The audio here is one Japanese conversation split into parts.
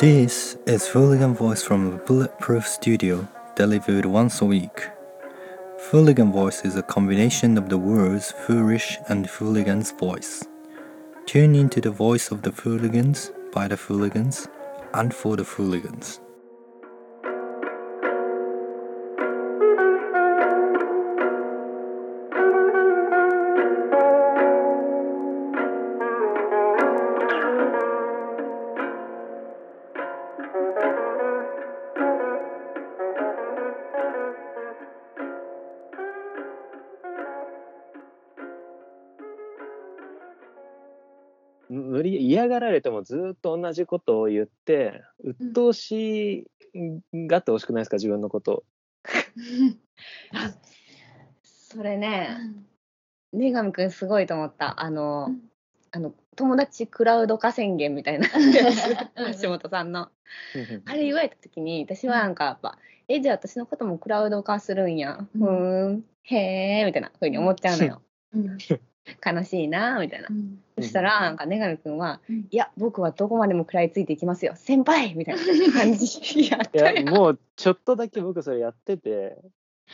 This is Fooligan Voice from a Bulletproof Studio, delivered once a week. Fooligan Voice is a combination of the words foolish and fooligan's voice. Tune into the voice of the fooligans, by the fooligans, and for the fooligans. もずっと同じことを言って鬱陶しがってほしくないですか？自分のこと。あそれね、女神くんすごいと思った。あの、うん。あの友達クラウド化宣言みたいな。橋本さんの。あれ言われた時に私はなんかやっぱ、えじゃあ私のこともクラウド化するんや。うん。ふーん、へえみたいな風に思っちゃうのよ。うん悲しいなみたいな。うん。そしたらなんか女神くんは、うん。いや僕はどこまでも食らいついていきますよ先輩みたいな感じ。やっいたよ。やもうちょっとだけ僕それやってて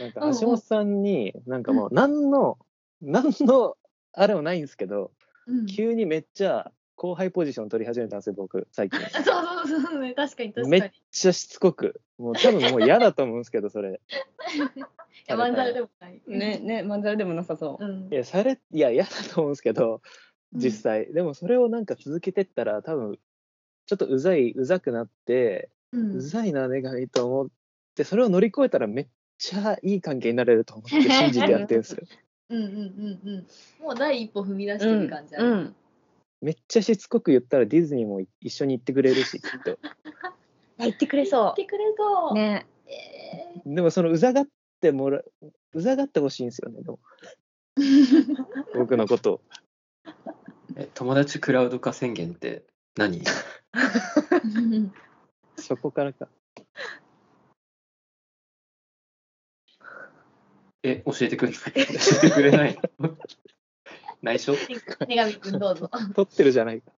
なんかうん。うん橋本さんになんかもう何の何のあれもないんですけどうん。急にめっちゃ後輩ポジション取り始めたんですよ僕最近 そうそうそうね確かに確かめっに。ちゃしつこくもう多分もう嫌だと思うんですけどそれ いやまんざらでもない。ねねまんざらでもなさそう。うんいやされいや嫌だと思うんですけどうん実際、でもそれをなんか続けてったら多分ちょっとうざいうざくなって、ううんざいな願いと思ってそれを乗り越えたらめっちゃいい関係になれると思って信じてやってるんですよ うんうんうんうん。もう第一歩踏み出してる感じある。うんめっちゃしつこく言ったらディズニーも一緒に行ってくれるしきっと。言ってくれ言そってくれそう。う。ね。えでもそのうざがってもらうざがってほしいんですよねでも。僕のことを。え友達クラウド化宣言って何？ーそこからか。え、教えてくれない？教えてくれないの？内緒？女神くんどうぞ。撮ってるじゃない。か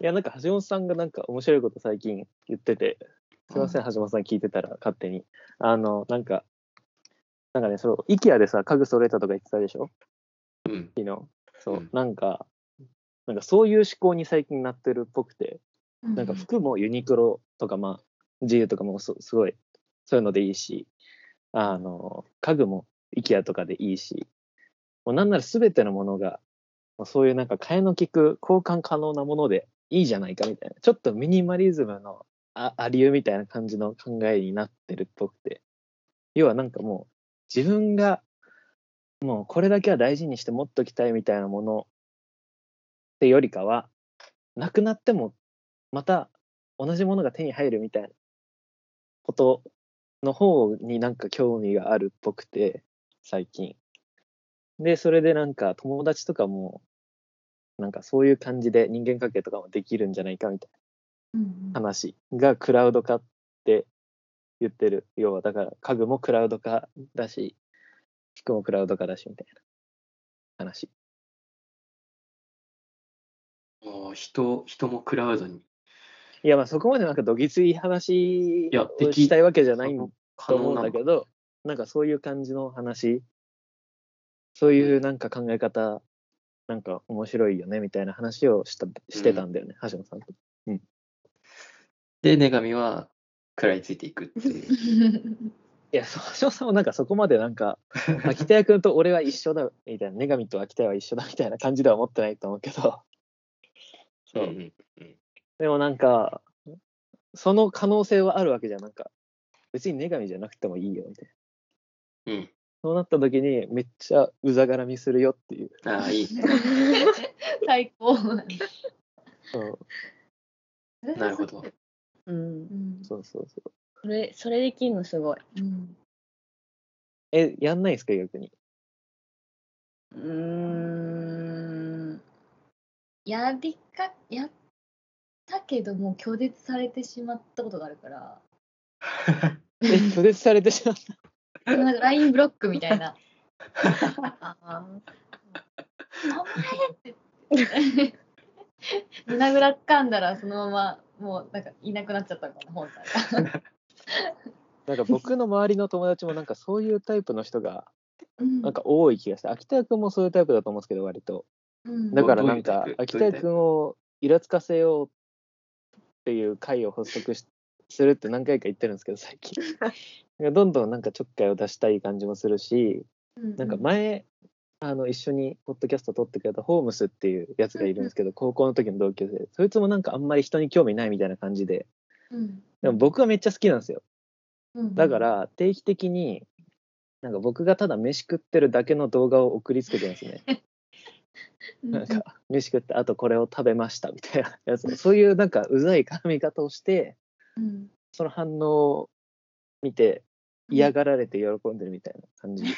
い。やなんか橋本さんがなんか面白い。こと最近言っててすい。ません、橋本さん聞い。てたら勝手に。あの、なんか、なんかね、そう、IKEA でさ、家具揃えたとか言ってたでしょうん。昨日。そう、うんなんか、なんかそうい。う思考に最近なってるっぽくて、なんか服もユニクロとか、まあ、自由とかもすごい、そうい。うのでい。い。し、あの、家具も IKEA とかでい。い。し、もうなんなら全てのものが、もうそういうなんか替えの利く交換可能なものでいいじゃないかみたいな、ちょっとミニマリズムのあありゆみたいな感じの考えになってるっぽくて、要はなんかもう自分がもうこれだけは大事にして持っときたいみたいなものってよりかは、なくなってもまた同じものが手に入るみたいなことの方になんか興味があるっぽくて、最近。で、それでなんか友達とかも、なんかそういう感じで人間関係とかもできるんじゃないかみたいうんな話がクラウド化って言ってる。要はだから家具もクラウド化だし、服もクラウド化だしみたいな話。もう人、人もクラウドにいやまあそこまでなんかどぎつい話やできをしたいわけじゃないと可思うんだけど、なんかそういう感じの話、そういうなんか考え方、なんか面白いよねみたいな話をしたしてたんだよね、橋本さんと。で、女神は食らいついていくっていう。いや、そう橋本さんはなんかそこまでなんか、秋田屋君と俺は一緒だみたいな、女神と秋田屋は一緒だみたいな感じでは思ってないと思うけど、そう。んんでもなんか、その可能性はあるわけじゃん。なんか、別に女神じゃなくてもいいよみたいな。うん。そうなった時に、めっちゃうざがらみするよっていう。ああ、いい。最高。そうなるほど。うんうんそうそうそう。それそれできるのすごいうんえ、やんないですか、逆に？うーんやりかやったけどもう拒絶されてしまったことがあるからえ、拒絶されてしまった？なんか LINE ブロックみたいなあーお前って胸ぐらかんだらそのままもうなんかいなくなっちゃったのかな、本体が。なんか僕の周りの友達もなんかそういうタイプの人がうんなんか多い気がして、秋田君もそういうタイプだと思うんですけど、割と。うんだからないんか秋田君をイラつかせようっていう会を発足しするって何回か言ってるんですけど、最近。どんどんなんかちょっかいを出したい感じもするし、なんか前、あの一緒にポッドキャスト撮ってくれたホームスっていうやつがいるんですけど、高校の時の同級生で、そいつもなんかあんまり人に興味ないみたいな感じで、うんでも僕はめっちゃ好きなんですよ。うんだか、ら定期的に、なんか僕がただ飯食ってるだけの動画を送りつけてるんですね。うん。なんか、飯食って、あとこれを食べましたみたいなやつ。そういうなんかうざい絡み方をして、うん。その反応を見て、嫌がられて喜んでるみたいな感じ。い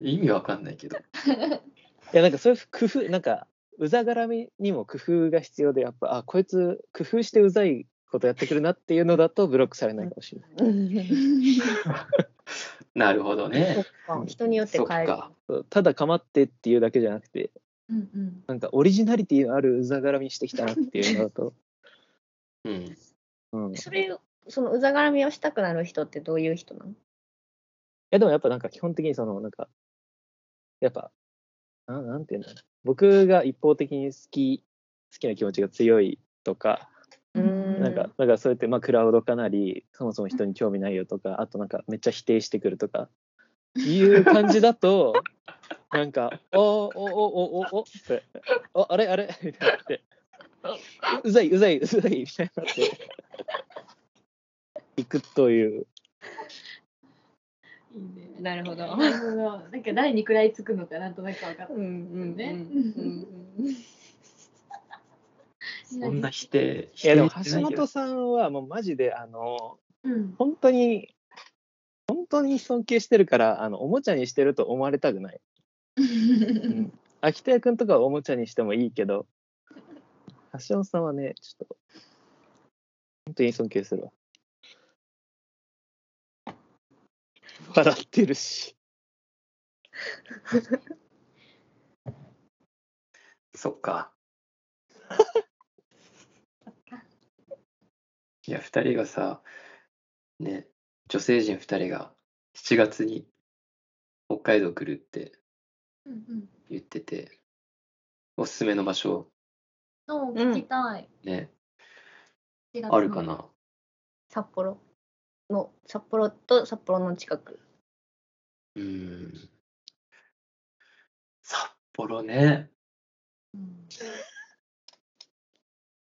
意味わかんないけど。や、なんかそういう工夫、なんか、うざがらみにも工夫が必要で、やっぱ、あ、こいつ工夫してうざいことやってくるなっていうのだとブロックされないかもしれない。なるほどね。人によってそっ変える。ただ構ってっていうだけじゃなくて、うんうんなんかオリジナリティのあるうざがらみしてきたなっていうのだと、うん。うん、いそれそのうざがらみをしたくなる人ってどういう人なの？やでもやっぱなんか基本的にそのなんかやっぱななんていうんだろう。僕が一方的に好き好きな気持ちが強いとか、うーん。なんかなんかそうやってまあクラウドかなりそもそも人に興味ないよとかあとなんかめっちゃ否定してくるとかいう感じだと なんか「おおおおおおって「おあれあれ?」みたいになって「うざいうざいうざい」みたいになっていくといういいね。なるほど。なるほど。なんか誰に食らいつくのかなんとなく分かった。うんうんねうんそんな否定。いやでも橋本さんはもうマジであのうん。本当に本当に尊敬してるからあのおもちゃにしてると思われたくない。うん秋田屋君とかはおもちゃにしてもいいけど、橋本さんはね、ちょっと、本当に尊敬するわ。笑ってるし。そっか。いや、二人がさ、ね、女性陣二人が7月に北海道来るってうん言ってて、おすすめの場所、うん。聞きたい。ね、4月あるかな？札幌の札幌と札幌の近く。うーん。札幌ね、うん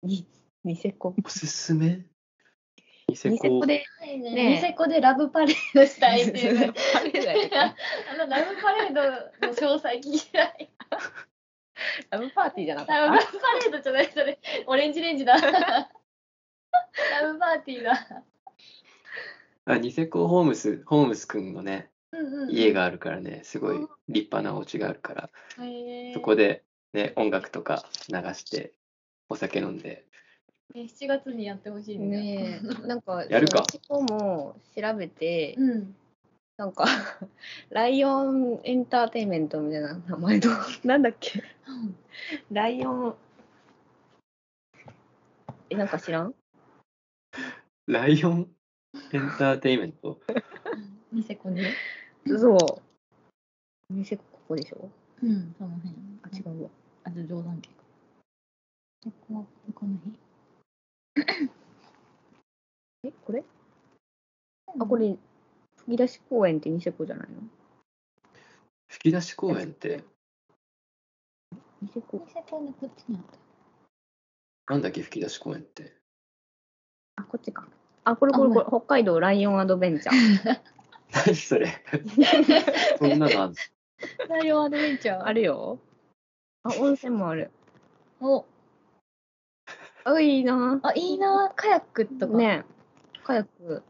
にニセコ。おすすめ？ニセニセコではいねねニセコでラブパレードしたいっていう。パレードやってた あのラブパレードの詳細聞きたい。ラブパーティーじゃなかラブっパレードじゃないそれ。オレンジレンジだ。ラブパーティーだ。あ、ニセコホームス、ホームスくんのね、うんうん、家があるからね、すごい立派なお家があるから、そこでね、音楽とか流して、お酒飲んで、え7月にやってほしいた。ね。ねえ、なんか、やるか。ニセコも調べて、うん。なんか、ライオンエンターテインメントみたいな名前の、なんだっけ、ライオン、え、なんか知らん？ライオン？エンターテインメントニセコに。そう。ニセコここでしょ？うん、その辺。あ、違うわ。あと冗談系か。ここはこの日？え、これ？あ、こ。れ、吹き出し公園ってニセコじゃないの？吹き出し公園って、ニセコニセコのこっちにあった。なんだっけ、吹き出し公園って？あ、こっちか。あ、これこれこれ、北海道ライオンアドベンチャー。何それ そんなのあんの？ライオンアドベンチャー。あるよ。あ、温泉もある。お、あ、いいな。あ、いいな。カヤックとか。。ねえ。カヤック。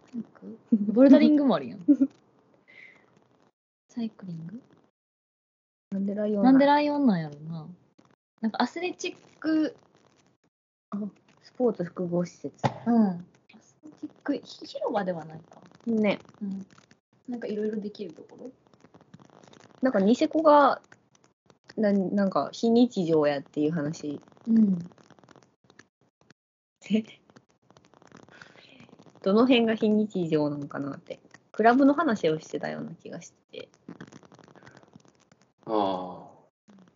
ボルダリングもあるやん。サイクリング？なんでライオンなんでラライオンなんやろな。なんかアスレチック、スポーツ複合施設。うん。アスレチック、ひ広場ではないか。ね。うん。なんかいろいろできるところ？なんかニセコが、ななんか非日常やっていう話うん。どの辺が非日常なのかなって。クラブの話をしてたような気がして。ああ。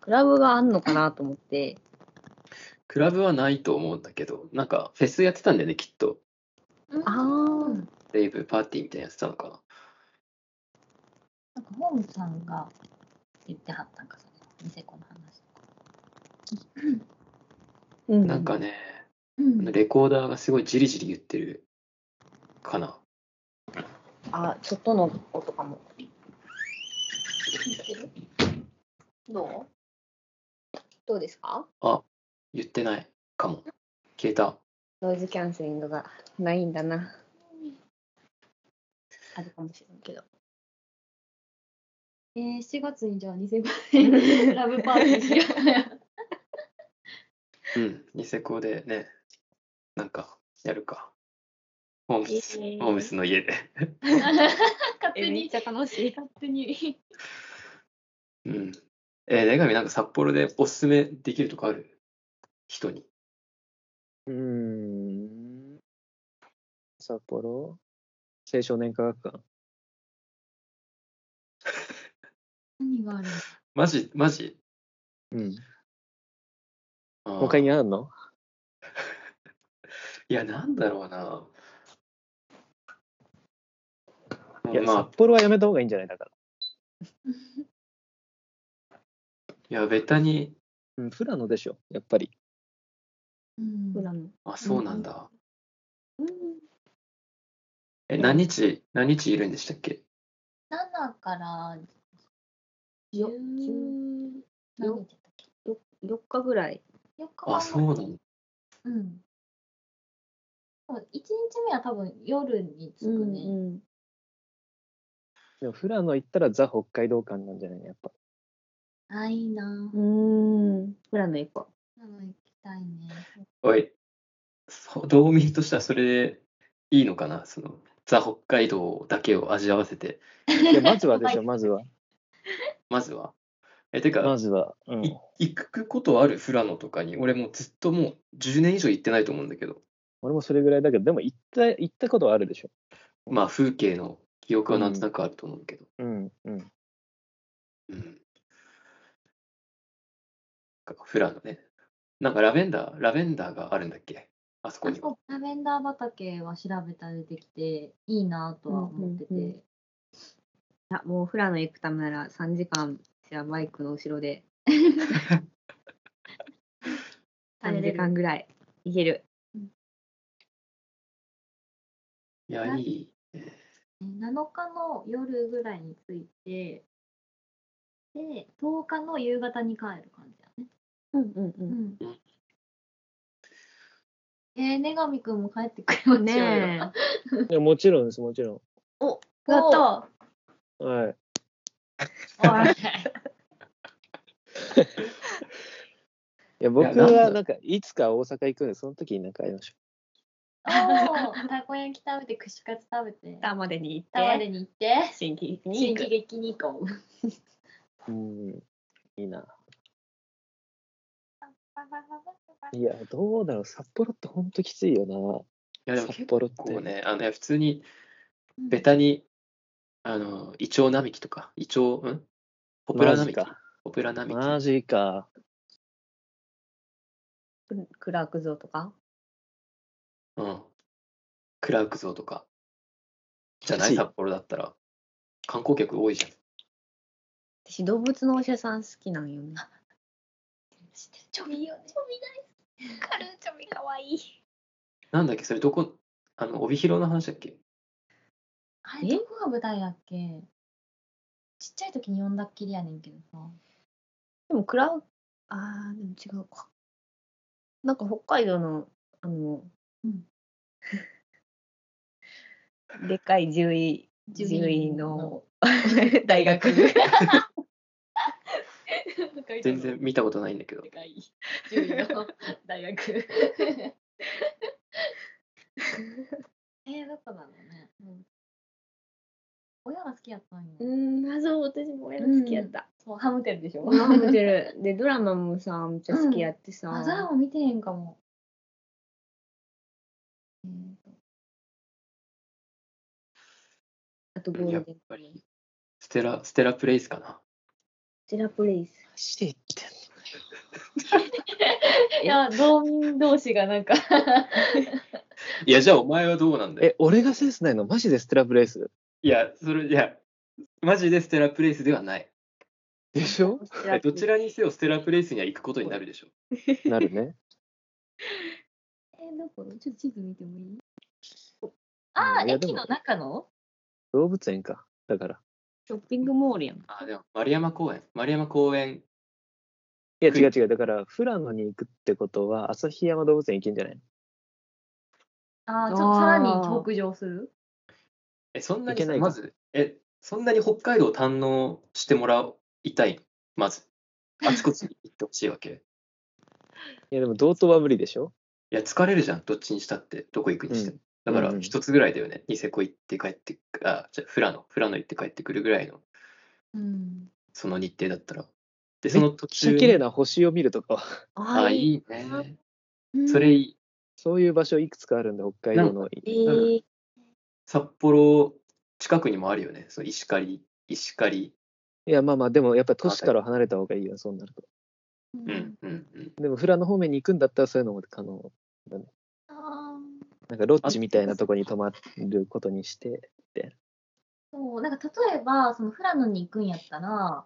クラブがあんのかなと思って。クラブはないと思うんだけど、なんかフェスやってたんだよね、きっと。あうんレイブ、パーティーみたいなやつやってたのかな？んかホームさんが言ってはったんかそれニセコの話とか うんな。なんかね、うんレコーダーがすごいジリジリ言ってるかな。あ、外の音かも。どどうですか？あ、言ってないかも。消えた。ノイズキャンセリングがないんだな。あるかもしれんけど。うえー、7月にじゃあニセコで ラブパーティーしよううん、ニセコでね、なんかやるか。ホームス、えーホームスの家で。勝手にえめっちゃ楽しい。勝手にうん。えー、女神なんか札幌でおすすめできるとこある？人に。うーん。札幌青少年科学館。何があるの？マジ、マジ？うん。あー他にあるの？いや、なんだろうな。いや、まあ札、幌はやめた方がいいんじゃない？だから。いや、ベタに、うん、富良野でしょ、やっぱり。うん裏の。あ、そうなんだ。うん。え、何日、何日いるんでしたっけ？7からよ10何日だっけ？よ4日ぐらい。4日あ、そうなんだ。うん1日目は多分夜に着くね、うんでも富良野行ったらザ北海道館なんじゃないのやっぱ。あいいなうん。うん。裏の行こなの行きたいねおい、そう 道民としてはそれでいいのかな？その、ザ・北海道だけを味わわせて、いや、まずはでしょ、まずは。まずは？え、てか、まずは。うん。い行くことある？富良野とかに、俺もうずっともう10年以上行ってないと思うんだけど、俺もそれぐらいだけど、でも行った、行ったことはあるでしょ。まあ風景の記憶はなんとなくあると思うけど、うん、うん。うん。富良野ね。なんかラベンダー、ラベンダーがあるんだっけ？あそこあには。そうラベンダー畑は調べたら出てきていいなとは思ってて、うんうんうんあ、もう富良野行くためなら3時間、じゃあバイクの後ろで 3時間ぐらい行ける。いや、いい。7日の夜ぐらいに着いてで10日の夕方に帰る感じだねうんうんう。うんんえー、ねがみくんも帰ってくれましょうよ。ねいやもちろんです、もちろおえ。やったん。はい。おい いや、僕はなんか、いつか大阪行くんで、その時になんか会いましょおーたこ焼き食べて串カツ食べてタまでに行って、タワレに行って新規に新喜。劇に行こう。う。うん。いいな。いや、どうだろう、札幌ってほんときついよな。いや、でも札結幌って構ね、あの、いや普通に、ベタに、あの、イチョウ並木とか、イチョウ、ん？ポプラ並木？マジか。ポプラ並木。マジか。ククラーク像とか？うん。クラーク像とか。じゃない札幌だったら。観光客多いじゃん。私動物のお医者さん好きなんよね。知ってるちょびいいよね。ちょび大好き。カルーチョビかわいい。なんだっけ、それどこ、あの、帯広の話だっけ？えあれどこが舞台だっけ？ちっちゃい時に呼んだっきりやねんけどさ。でもクラウ、あー、でも違うか。なんか北海道の、あの、うん でっかい獣医、獣医の 大学。界全然見たことないんだけど。世界10位の大学。えー、どこなのね、うん、親が好きやったんや。うん、そう、私も親が好きやった。うん、そう、ハムテルでしょ。ハムテル。で、ドラマもさ、めっちゃ好きやってさ。うん、ドラマ見てへんかも。えー、とあとゴールデン。やっぱりステラ、ステラプレイスかな。ステラプレイス。マジで言ってん いや、道民同士がなんかいや、じゃあお前はどうなんだよ。え、俺がセンスないの？マジでステラプレイス？いや、それ、いや、マジでステラプレイスではない。でしょ？えどちらにせよステラプレイスには行くことになるでしょ。なるね。え、どこ？ちょっと地図見てもいい？あー、いやでも駅の中の？動物園か。だから。ショッピングモールやん。あ、でも、丸山公園。丸山公園。いや、違う違う。だから、富良野に行くってことは、旭山動物園行けんじゃないあー、ちょっとさらに北上する？え、そんなになまず、え、そんなに北海道を堪能してもらいたい？まず。あちこちに行ってほしいわけ。いや、でも、道東は無理でしょ？いや、疲れるじゃん。どっちにしたって。どこ行くにしても。だから、うんうん一つぐらいだよね。ニセコ行って帰ってく、あ、じゃあ、富良野、富良野行って帰ってくるぐらいの、うん。その日程だったら。で、その途中に綺麗な星を見るとか、あ、あいいね。いそれいい。そういう場所いくつかあるんだ、北海道の。えー、札幌近くにもあるよね。その石狩、石狩。いや、まあまあ、でもやっぱ都市から離れた方がいいよ、そうなると。うん、うん、うん。でも、富良野方面に行くんだったらそういうのも可能。あーなんか、ロッジみたいなとこに泊まることにして。そう、なんか例えば、その富良野に行くんやったら、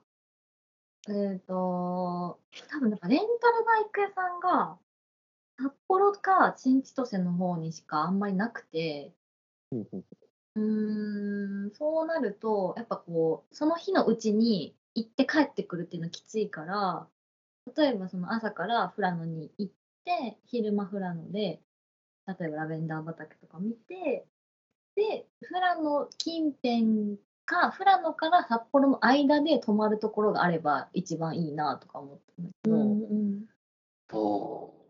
えっ、と、多分なんかレンタルバイク屋さんが、札幌か新千歳の方にしかあんまりなくて、うん、そうなると、やっぱこう、その日のうちに行って帰ってくるっていうのはきついから、例えばその朝から富良野に行って、昼間富良野で、例えばラベンダー畑とか見て、で、富良野近辺か、富良野から札幌の間で泊まるところがあれば一番いいなとか思ってるんだけど、うんうん。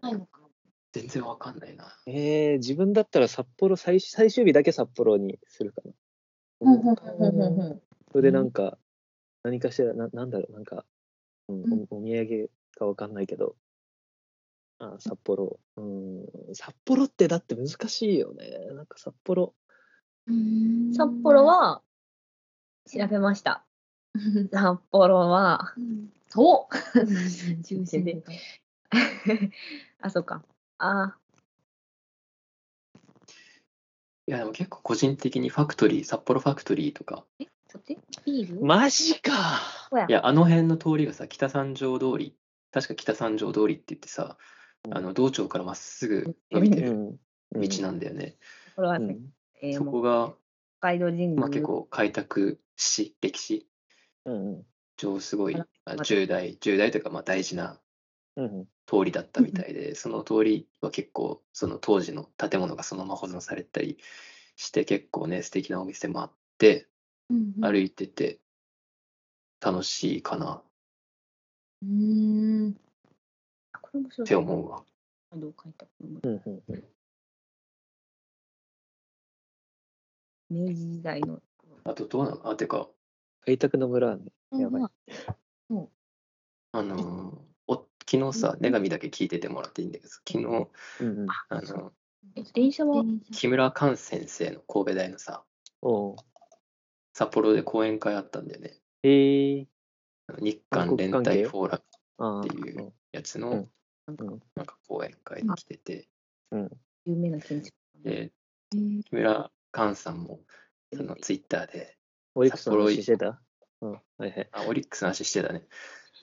ないのかな？全然わかんないな。えー、自分だったら札幌最、最終日だけ札幌にするかな。うんうんうんうんうんそれでなんか、何かしら、ななんだろう、なんか、うんうん。おお土産かわかんないけど、あ札幌、うん、札幌ってだって難しいよね。なんか札幌、札幌は調べました。札幌は、そう中心で。あ、そうか。あ、いや、でも結構個人的にファクトリー、札幌ファクトリーとか、そっち？ビール？マジか。いや、あの辺の通りがさ、北三条通り、確か北三条通りって言ってさ、あの道庁からまっすぐ伸びてるうん。道なんだよね。これはね、うん。そえーもうこが、北海道神宮。まあ、結構開拓史、歴史うん。上すごい、ああら重大、重大というかまあ大事なうん。通りだったみたいで、その通りは結構、その当時の建物がそのまま保存されたりして、結構ね、素敵なお店もあって、歩いてて楽しいかなうんあこれ面白い。って思うわ。どう書いたうん。うん。うん明治時代の。あとどうなの？あ、てか、開拓の村はね、やばい。あ。のーお昨日さ、女神だけ聞いててもらっていいんだけど、昨日、うんうん。あの、え電車は？木村寛先生の神戸大のさ、おう。札幌で講演会あったんだよね。へえ。あの日韓連帯フォーラム。っていうやつの、うん。なんか講演会に来てて、有名な建築家。で、木村寛さんも、そのツイッターで、オリックスの話してた？うん。はいはい。あオリックスの話してたね。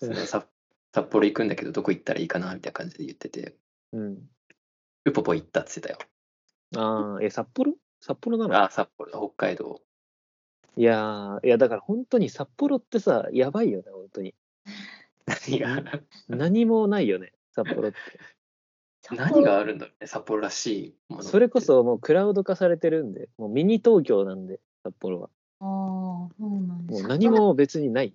うんそのさ札幌行くんだけど、どこ行ったらいいかなみたいな感じで言ってて、うん。ウポポ行ったって言ってたよ。ああ、え、札幌？札幌なの？あ、札幌、北海道。いやー、いやだから本当に札幌ってさ、やばいよね、本当に。何が、何もないよね、札幌って。何があるんだろうね、札幌らしいもの。それこそもうクラウド化されてるんで、もうミニ東京なんで、札幌は。ああ、そうなんもう何も別にない、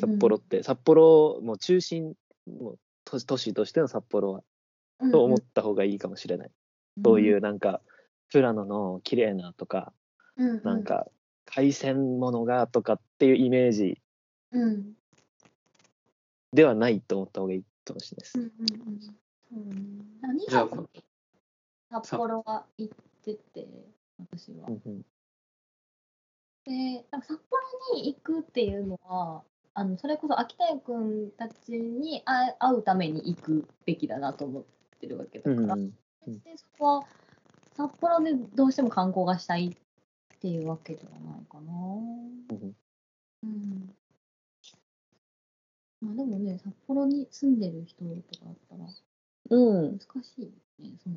札幌って。札幌、もう中心、もう都都市としての札幌は、と思った方がいいかもしれない。そういうなんか、富良野の綺麗なとか、うん、なんか、海鮮物がとかっていうイメージうん、ではないと思った方がいいかもしれないです。うんうんうんそうね何泊札幌は行ってて、私はう。んうんでなんか札幌に行くっていうのはあのそれこそ秋田谷君たちに会会うために行くべきだなと思ってるわけだから、うん別にそこは札幌でどうしても観光がしたいっていうわけではないかな。うんうん。まあでもね、札幌に住んでる人とかだったらうん。難しいよね、その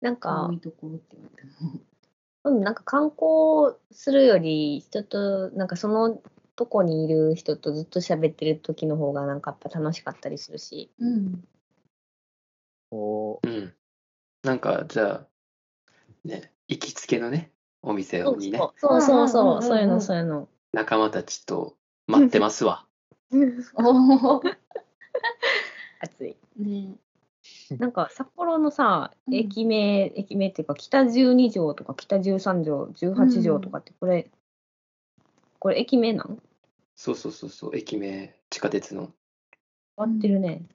なんか遠、いところって言われても。うん、なんか観光するより、人と、なんかそのとこにいる人とずっと喋ってる時の方が、なんかやっぱ楽しかったりするし。うん。おうん。なんか、じゃあ、ね、行きつけのね、お店にね、そうそうそうそういうの、そういうの。仲間たちと待ってますわ。おお。暑い。ねなんか札幌のさ、うん駅名、駅名っていうか、北12条とか北13条、18条とかって、これ、これ駅名なん？そうそうそうそう、駅名、地下鉄の変わってるね。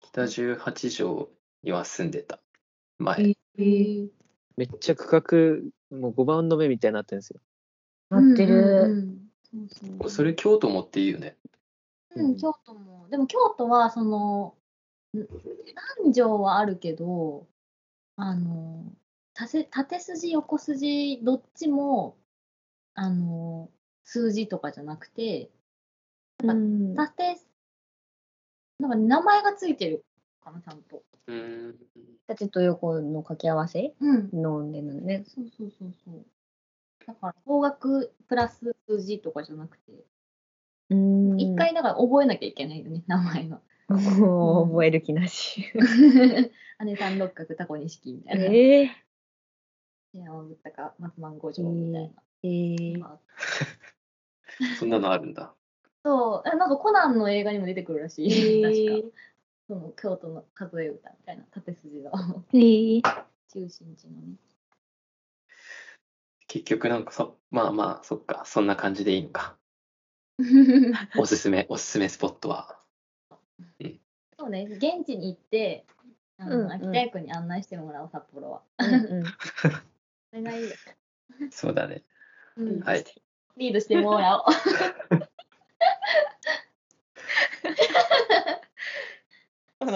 北18条には住んでた。前。えー、めっちゃ区画、もう5番の目みたいになってるんですよ。なってる。それ京都もっていいよね。うん、京都も。でも京都は、その、ん。何条はあるけど、あの、縦縦筋、横筋、どっちも、あの、数字とかじゃなくて、うん。縦、なんか名前がついてるかな、ちゃんと。縦と横の掛け合わせうん。のでのね。そうそうそうそう。だから、方角プラス数字とかじゃなくて、うん。一、回だから覚えなきゃいけないよね、名前が。もう覚える気なし。姉さん六角タコ錦みたいな。ええ山ぶったか松万五条みたいな。えーまあそんなのあるんだ。そう、あなんかコナンの映画にも出てくるらしい。えー確か。その京都の数え歌みたいな縦筋のえー中心地のね。結局なんかそ、まあまあ、そっか、そんな感じでいいのか。おすすめ、おすすめスポットは。そうね、現地に行って、あのうんうん秋田屋君に案内してもらおう、札幌は。うんうん それがいいよ。そうだね。うんはい。リードしてもらおう。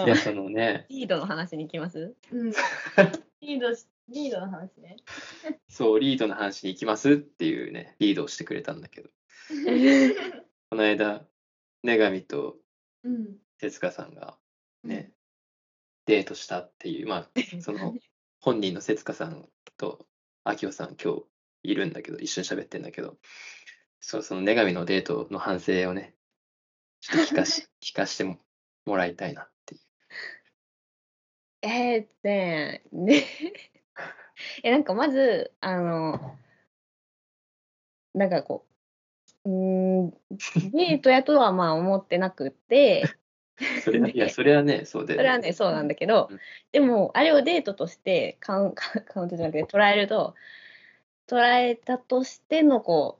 いや、そのね、リードの話に行きます？うん、リードし、リードの話ね。そう、リードの話に行きますっていうね、リードをしてくれたんだけど、この間、女神とうん。手塚さんがね、デートしたっていう、まあ、その、本人の節香さんと秋夫さん今日いるんだけど、一緒に喋ってんだけど、そう、その女神のデートの反省をね、ちょっと聞かし、聞かしてももらいたいなっていう。えー、ねね えなんかまずあのなんかこううーんデートやとはまあ思ってなくってそれは、いや、それはね、そうで、それはねそうなんだけど、うん。でもあれをデートとしてカウンカウントじゃなくて捉えると捉えたとしてのこ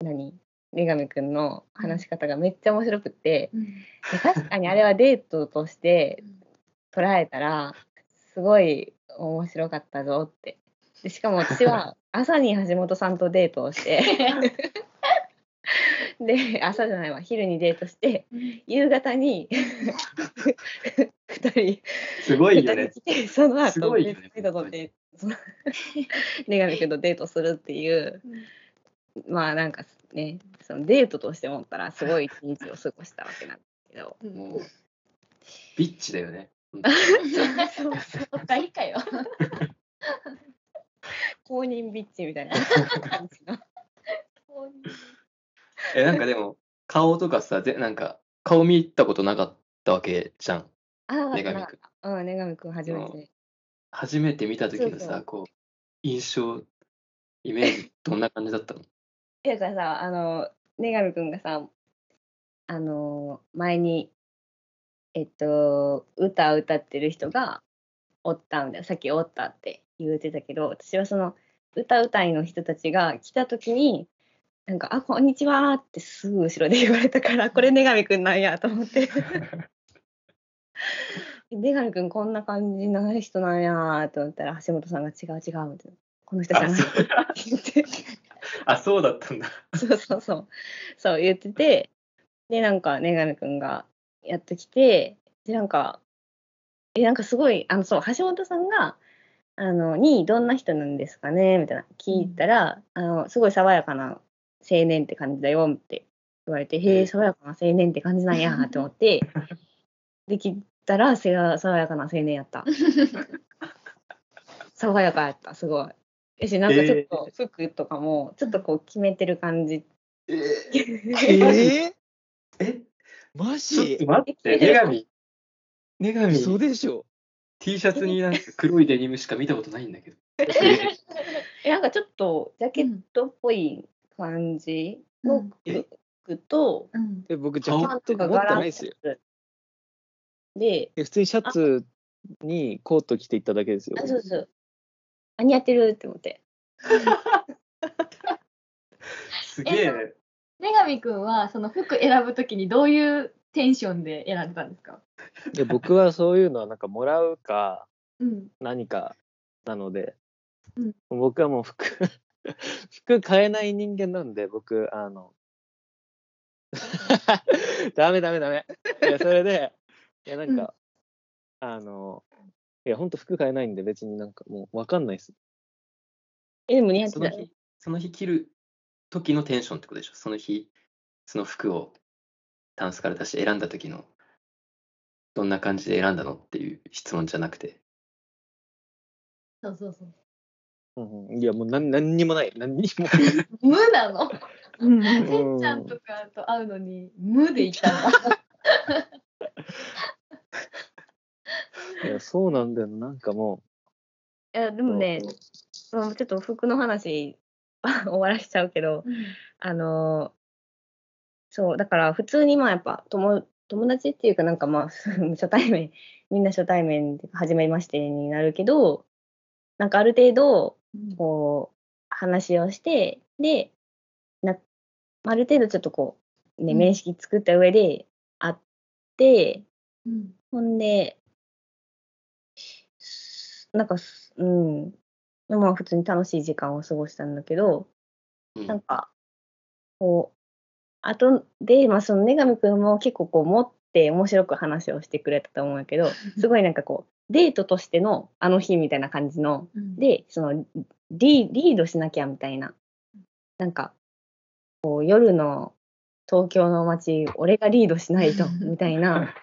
う何？女神くんの話し方がめっちゃ面白くって、うん。で確かにあれはデートとして捉えたらすごい面白かったぞって。でしかも私は 朝に橋本さんとデートをして で朝じゃないわ。昼にデートして夕方に 2人すごいよね。二。人来てその後すごいよね別の人とデート女神くんとデートするっていうまあなんかねそのデートとして思ったらすごい一日を過ごしたわけなんですけど。もう、ビッチだよね。そうそう。大かよ。公認ビッチみたいな感じの。え、なんかでも、顔とかさ、ぜなんか、顔見たことなかったわけじゃん。あ女神くん。うん、女神くん初めて。初めて見た時のさ、こう、印象、イメージ、どんな感じだったの？だからさ、あの、女神くんがさ、あの、前に、えっと、歌歌ってる人がおったんだよ。さっきおったって言うてたけど、私はその、歌うたいの人たちが来た時に、なんか、あ、こんにちはってすぐ後ろで言われたから、これ女神くんなんやと思って。女神くんこんな感じな人なんやと思ったら、橋本さんが違う違うって。この人じゃないって言って。あ、そうだったんだ。そうそうそう。そう言ってて、で、なんか、ねがみくんがやってきて、で、なんか、え、なんかすごい、あの、そう、橋本さんが、あの、に、どんな人なんですかねみたいな、聞いたら、あの、すごい爽やかな青年って感じだよって言われて、へえ、爽やかな青年って感じなんや って思って、できたら、爽やかな青年やった。爽やかやった、すごい。えし、なんかちょっと服とかも、ちょっとこう決めてる感じ。えええー、マちょっジと待って、女神。女神。嘘でしょ T シャツになんか黒いデニムしか見たことないんだけど。え、なんかちょっとジャケットっぽい感じのと、うん。え僕ジャケット持ってないですよ。で、え普通にシャツにコート着ていっただけですよ。あ、そうそう。あ、似合ってるって思って。すげえね。女神くんはその服選ぶときにどういうテンションで選んでたんですか？で僕はそういうのはなんかもらうかうん。何かなので、うん僕はもう服服買えない人間なんで僕あの ダメダメダメいやそれでいやなんか、あのいや本当服買えないんで別になんかもう分かんないですえ、でも似合ってたよ。その日、その日着る時のテンションってことでしょ？その日、その服をタンスから出して選んだ時の、どんな感じで選んだのっていう質問じゃなくて。そうそうそう。うんうん。いやもう何何にもない。何にも。無なの？うん。せんちゃんとかと会うのに無でいたんだ。いやそうなんだよな。なんかもいや、でもね、ちょっと服の話 終わらしちゃうけど、あのーそう、だから普通にまあやっぱ友友達っていうかなんかまあ 初対面、みんな初対面で初めましてになるけど、なんかある程度こう話をして、で、なある程度ちょっとこう、ね、うん。面識作った上で会って、うん。ほんで、なんかす、うん、まあ普通に楽しい時間を過ごしたんだけど、うん。なんか、こう、あとで、まあその女神くんも結構こう持って面白く話をしてくれたと思うんやけど、すごいなんかこう、デートとしてのあの日みたいな感じの、うん、で、そのリリードしなきゃみたいな、なんか、こう夜の東京の街、俺がリードしないと、みたいな、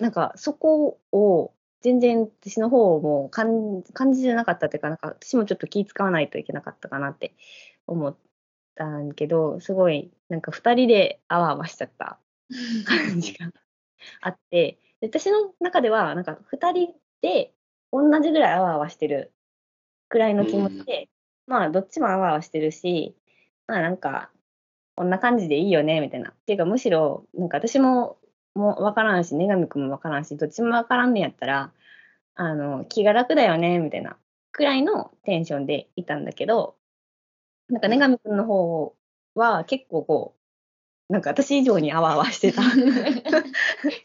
なんかそこを全然私の方も感感じじゃなかったっていうか、なんか私もちょっと気使わないといけなかったかなって思ったんけど、すごいなんか2人であわあわしちゃった感じがあって、で私の中ではなんか2人で同じぐらいあわあわしてるくらいの気持ちで、まあどっちもあわあわしてるし、まあなんかこんな感じでいいよねみたいな。っていうかむしろなんか私ももう分からんし、女神くんも分からんし、どっちも分からんねやったら、あの気が楽だよねみたいなくらいのテンションでいたんだけど、なんか女神くんの方は結構こう、なんか私以上にあわあわしてた。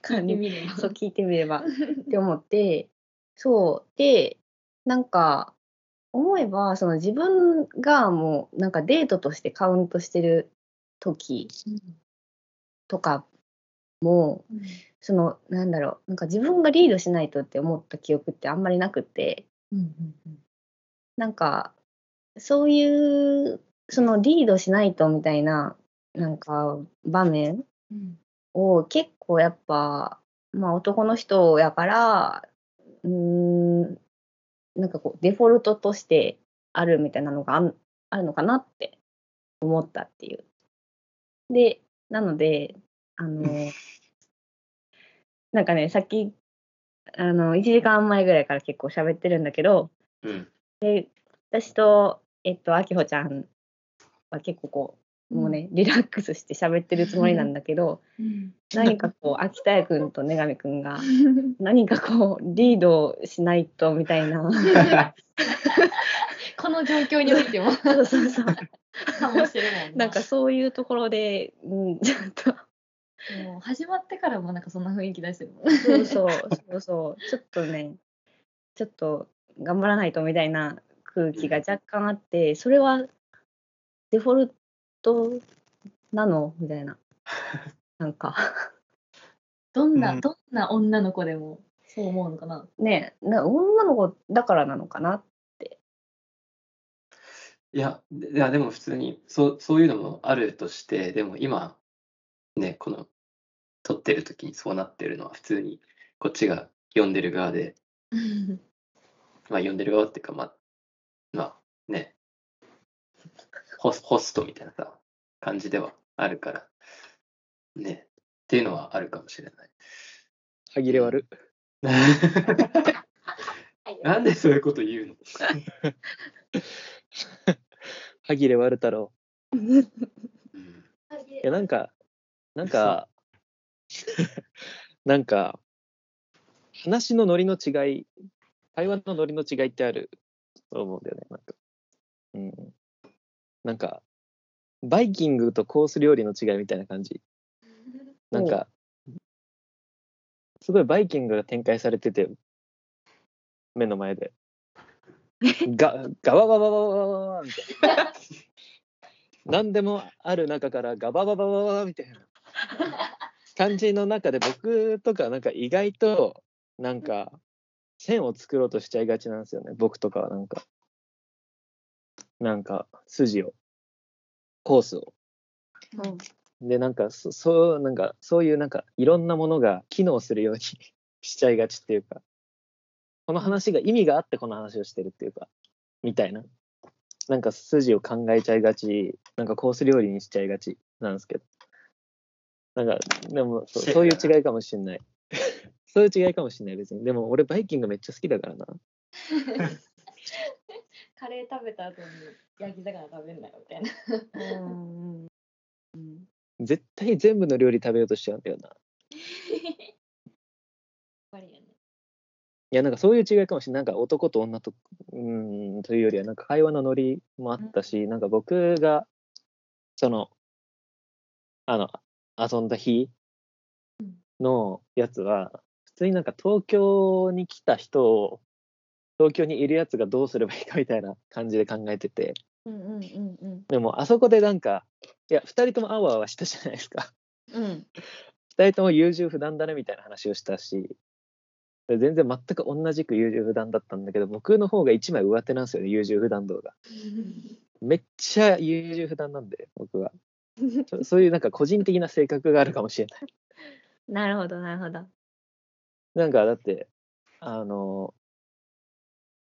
感じ見れば。そう聞いてみれば。って思って、そう。で、なんか、思えば、その自分がもう、なんかデートとしてカウントしてる時とかも、うんその、なんだろう、なんか自分がリードしないとって思った記憶ってあんまりなくって、うんうん。なんか、そういう、そのリードしないとみたいな、なんか場面うんを結構やっぱ、まあ男の人やから、うーん、なんかこうデフォルトとしてあるみたいなのがあんあるのかなって思ったっていう。で、なので、あの、なんかね、さっき、あの、1時間前ぐらいから結構喋ってるんだけど、うん。私と、えっと、あきほちゃんは結構こう、もうね、リラックスして喋ってるつもりなんだけど、うん。何かこう、秋田谷くんと女神くんが、何かこう、リードしないとみたいな。この状況においても。そうそうそう。かもしれないなんかそういうところで、うん、ちょっと、もう始まってからもなんかそんな雰囲気出してるもん。そうそう、そうそう、ちょっとね、ちょっと頑張らないとみたいな空気が若干あって、それはデフォルトなの？みたいな。なんか、どんな、うんどんな女の子でもそう思うのかな？ねな女の子だからなのかな。いや、でいやでも普通にそうそういうのもあるとして、でも今、ね、この撮ってる時にそうなってるのは普通にこっちが読んでる側で、まあ読んでる側っていうか、まあ、まあね、ホスホストみたいなさ、感じではあるから、ね、っていうのはあるかもしれない。歯切れ悪。なんでそういうこと言うの？歯切れ悪太郎。うんいや、なんか、なんか、なんか、話のノリの違い、会話のノリの違いってあると思うんだよね、なんか。うん。なんか、バイキングとコース料理の違いみたいな感じ。なんか、すごいバイキングが展開されてて、目の前で。が、ガバババババババみたいな。何でもある中からガバババババみたいな感じの中で僕とかなんか意外となんか線を作ろうとしちゃいがちなんですよね僕とかはなんかなんか筋をコースを。でなんかそそうなんかそういうなんかいろんなものが機能するように しちゃいがちっていうかこの話が意味があってこの話をしてるっていうかみたいな。なんか筋を考えちゃいがちなんかコース料理にしちゃいがちなんですけど。なんかでもそそういう違いかもしんない。そういう違いかもしんない別に。でも俺バイキングめっちゃ好きだからな カレー食べた後に焼き魚食べるなよみたいな。うん絶対全部の料理食べようとしちゃうんだよな 悪いよね。いや、なんかそういう違いかもしれない。なんか男と女と、うーん、というよりは、なんか会話のノリもあったし、なんか僕が、その、あの、遊んだ日のやつは、普通になんか東京に来た人を、東京にいるやつがどうすればいいかみたいな感じで考えてて、うんうんうんうんでもあそこでなんか、いや、二人ともあわあわしたじゃないですか。うん二人とも優柔不断だねみたいな話をしたし、で全然全く同じく優柔不断だったんだけど、僕の方が一枚上手なんですよね、優柔不断度が。めっちゃ優柔不断なんで、僕は。そ そういうなんか個人的な性格があるかもしれない。なるほどなるほどなんかだって、あの、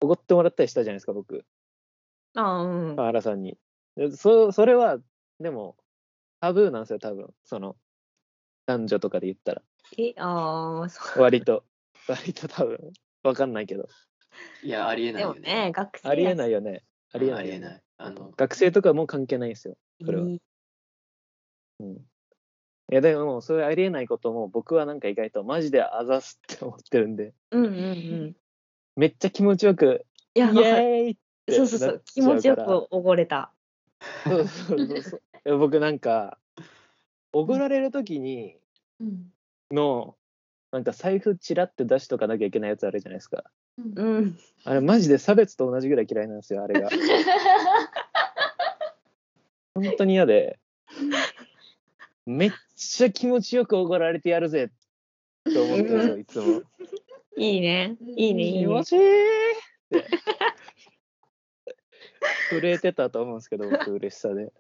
おごってもらったりしたじゃないですか、僕、ああうん河原さんに。でそそれは、でも、タブーなんですよ、多分。その、男女とかで言ったら。えああそう割と、割と多分、わかんないけど。いや、ありえないでもよね。ね学生ありえないいよね。ありえない。ありえない。あの、学生とかも関係ないんですよ。それは。うん。いや、でも、そういうありえないことも、僕はなんか意外とマジであざすって思ってるんで、うんうんうんめっちゃ気持ちよく、イいやわかるエーイってそうそうそう気持ちよくおごれたそうそうそう僕なんか、おごられるときにうん。の、なんか財布チラって出しとかなきゃいけないやつあるじゃないですか。うんうんあれマジで差別と同じぐらい嫌いなんですよ、あれが。本当に嫌で、めっちゃ気持ちよくおごられてやるぜって思ってるんですよ、いつも。いいねいいねいいね気持ちいいって。震えてたと思うんですけど、僕、嬉しさで。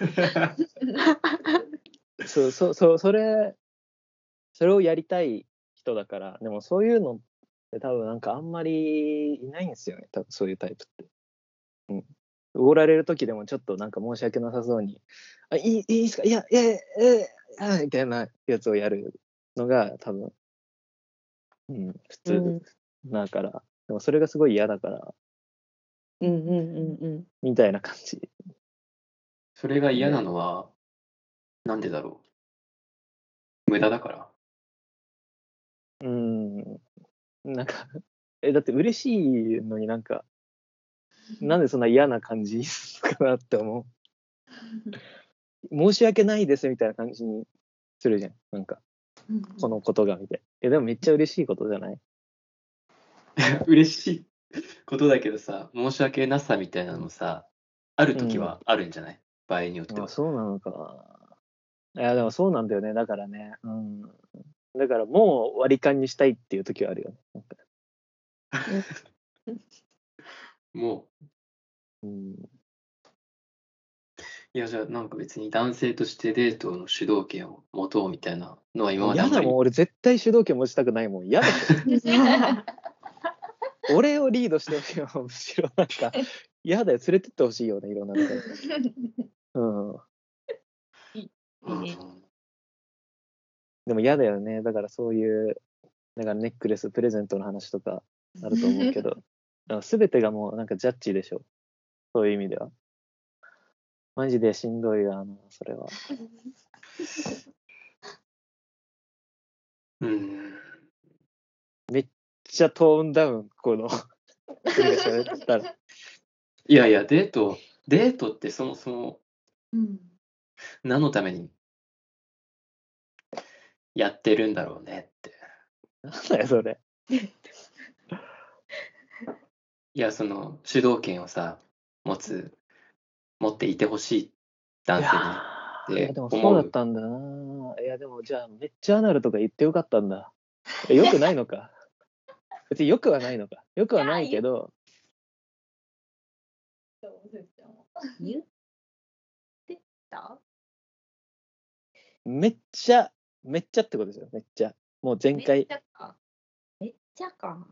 そうそうそう、それ、それをやりたい人だから、でもそういうのって多分なんかあんまりいないんですよね、多分そういうタイプって。うん。おごられる時でもちょっとなんか申し訳なさそうに、あ、いい、いいですか？いや、いや、えー、あみたいなやつをやるのが多分、うん、普通うんだから、でもそれがすごい嫌だから、うんうんうんうんみたいな感じ。それが嫌なのは、なんでだろう。無駄だから。うん。なんか、え、だって嬉しいのになんか、なんでそんな嫌な感じかなって思う。申し訳ないですみたいな感じにするじゃん。なんか、このことがみたいな。え、でもめっちゃ嬉しいことじゃない？嬉しいことだけどさ、申し訳なさみたいなのもさ、ある時はあるんじゃない、場合によっては。あそうなのか。いや、でもそうなんだよね。だからね。うん。だからもう割り勘にしたいっていう時はあるよね。もうん。う、いや、じゃあなんか別に男性としてデートの主導権を持とうみたいなのは今まであんまり嫌だもん、俺絶対主導権持ちたくないもん。嫌だよ。俺をリードしてほしいよ、むしろなんか。嫌だよ、連れてってほしいよね、いろんなと。うん。うんでも嫌だよね。だからそういう、だからネックレス、プレゼントの話とかあると思うけど、すべてがもうなんかジャッジでしょ。そういう意味では。マジでしんどいわ、あの、それは。うん。めっちゃトーンダウン、この。いやいや、デート、デートってそもそもうん。何のためにやってるんだろうねって。なんだよ、それ。いや、その主導権をさ、持つ、持っていてほしい男性に。ーいやでもそうだったんだな。いや、でもじゃあ、めっちゃアナルとか言ってよかったんだ。えよくないのか。別によくはないのか。よくはないけど、言ってた？めっちゃ、めっちゃってことですよ、めっちゃ。もう全めっ開ち。ゃか。めっちゃか。